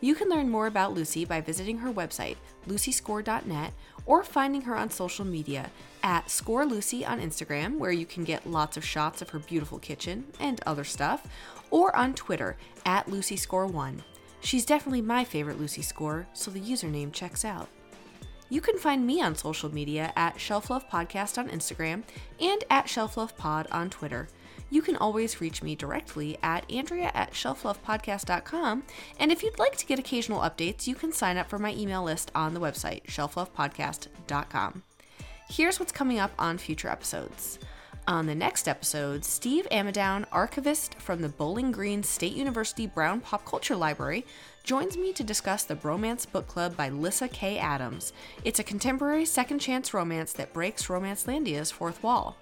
You can learn more about Lucy by visiting her website, lucyscore.net, or finding her on social media at ScoreLucy on Instagram, where you can get lots of shots of her beautiful kitchen and other stuff, or on Twitter at LucyScore1. She's definitely my favorite Lucy Score, so the username checks out. You can find me on social media at Shelf Love Podcast on Instagram and at Shelf Love Pod on Twitter you can always reach me directly at andrea at shelflovepodcast.com. And if you'd like to get occasional updates, you can sign up for my email list on the website, shelflovepodcast.com. Here's what's coming up on future episodes. On the next episode, Steve Ammidown, archivist from the Bowling Green State University Browne Pop Culture Library, joins me to discuss the Bromance Book Club by Lyssa Kay Adams. It's a contemporary second chance romance that breaks Romancelandia's fourth wall.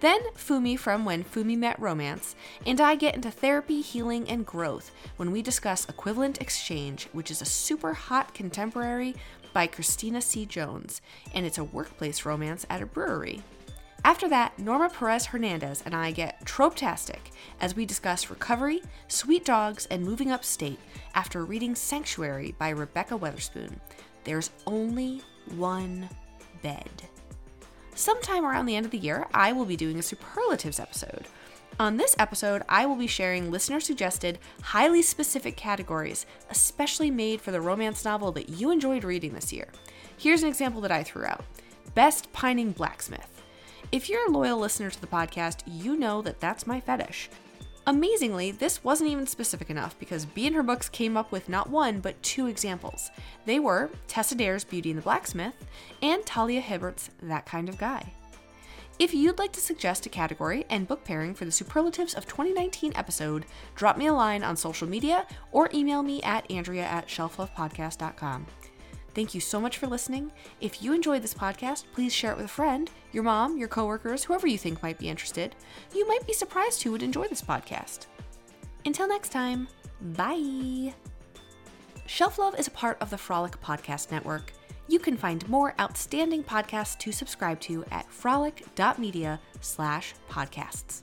Then Fumi from When Fumi Met Romance, and I get into therapy, healing, and growth when we discuss Equivalent Exchange, which is a super hot contemporary by Christina C. Jones, and it's a workplace romance at a brewery. After that, Norma Perez Hernandez and I get trope-tastic as we discuss recovery, sweet dogs, and moving upstate after reading Sanctuary by Rebekah Weatherspoon. There's only one bed sometime around the end of the year, I will be doing a superlatives episode. On this episode, I will be sharing listener suggested, highly specific categories, especially made for the romance novel that you enjoyed reading this year. Here's an example that I threw out Best Pining Blacksmith. If you're a loyal listener to the podcast, you know that that's my fetish. Amazingly, this wasn't even specific enough because Bee and her books came up with not one, but two examples. They were Tessa Dare's Beauty and the Blacksmith and Talia Hibbert's That Kind of Guy. If you'd like to suggest a category and book pairing for the Superlatives of 2019 episode, drop me a line on social media or email me at andrea at shelflovepodcast.com. Thank you so much for listening. If you enjoyed this podcast, please share it with a friend, your mom, your coworkers, whoever you think might be interested. You might be surprised who would enjoy this podcast. Until next time, bye. Shelf Love is a part of the Frolic Podcast Network. You can find more outstanding podcasts to subscribe to at frolic.media slash podcasts.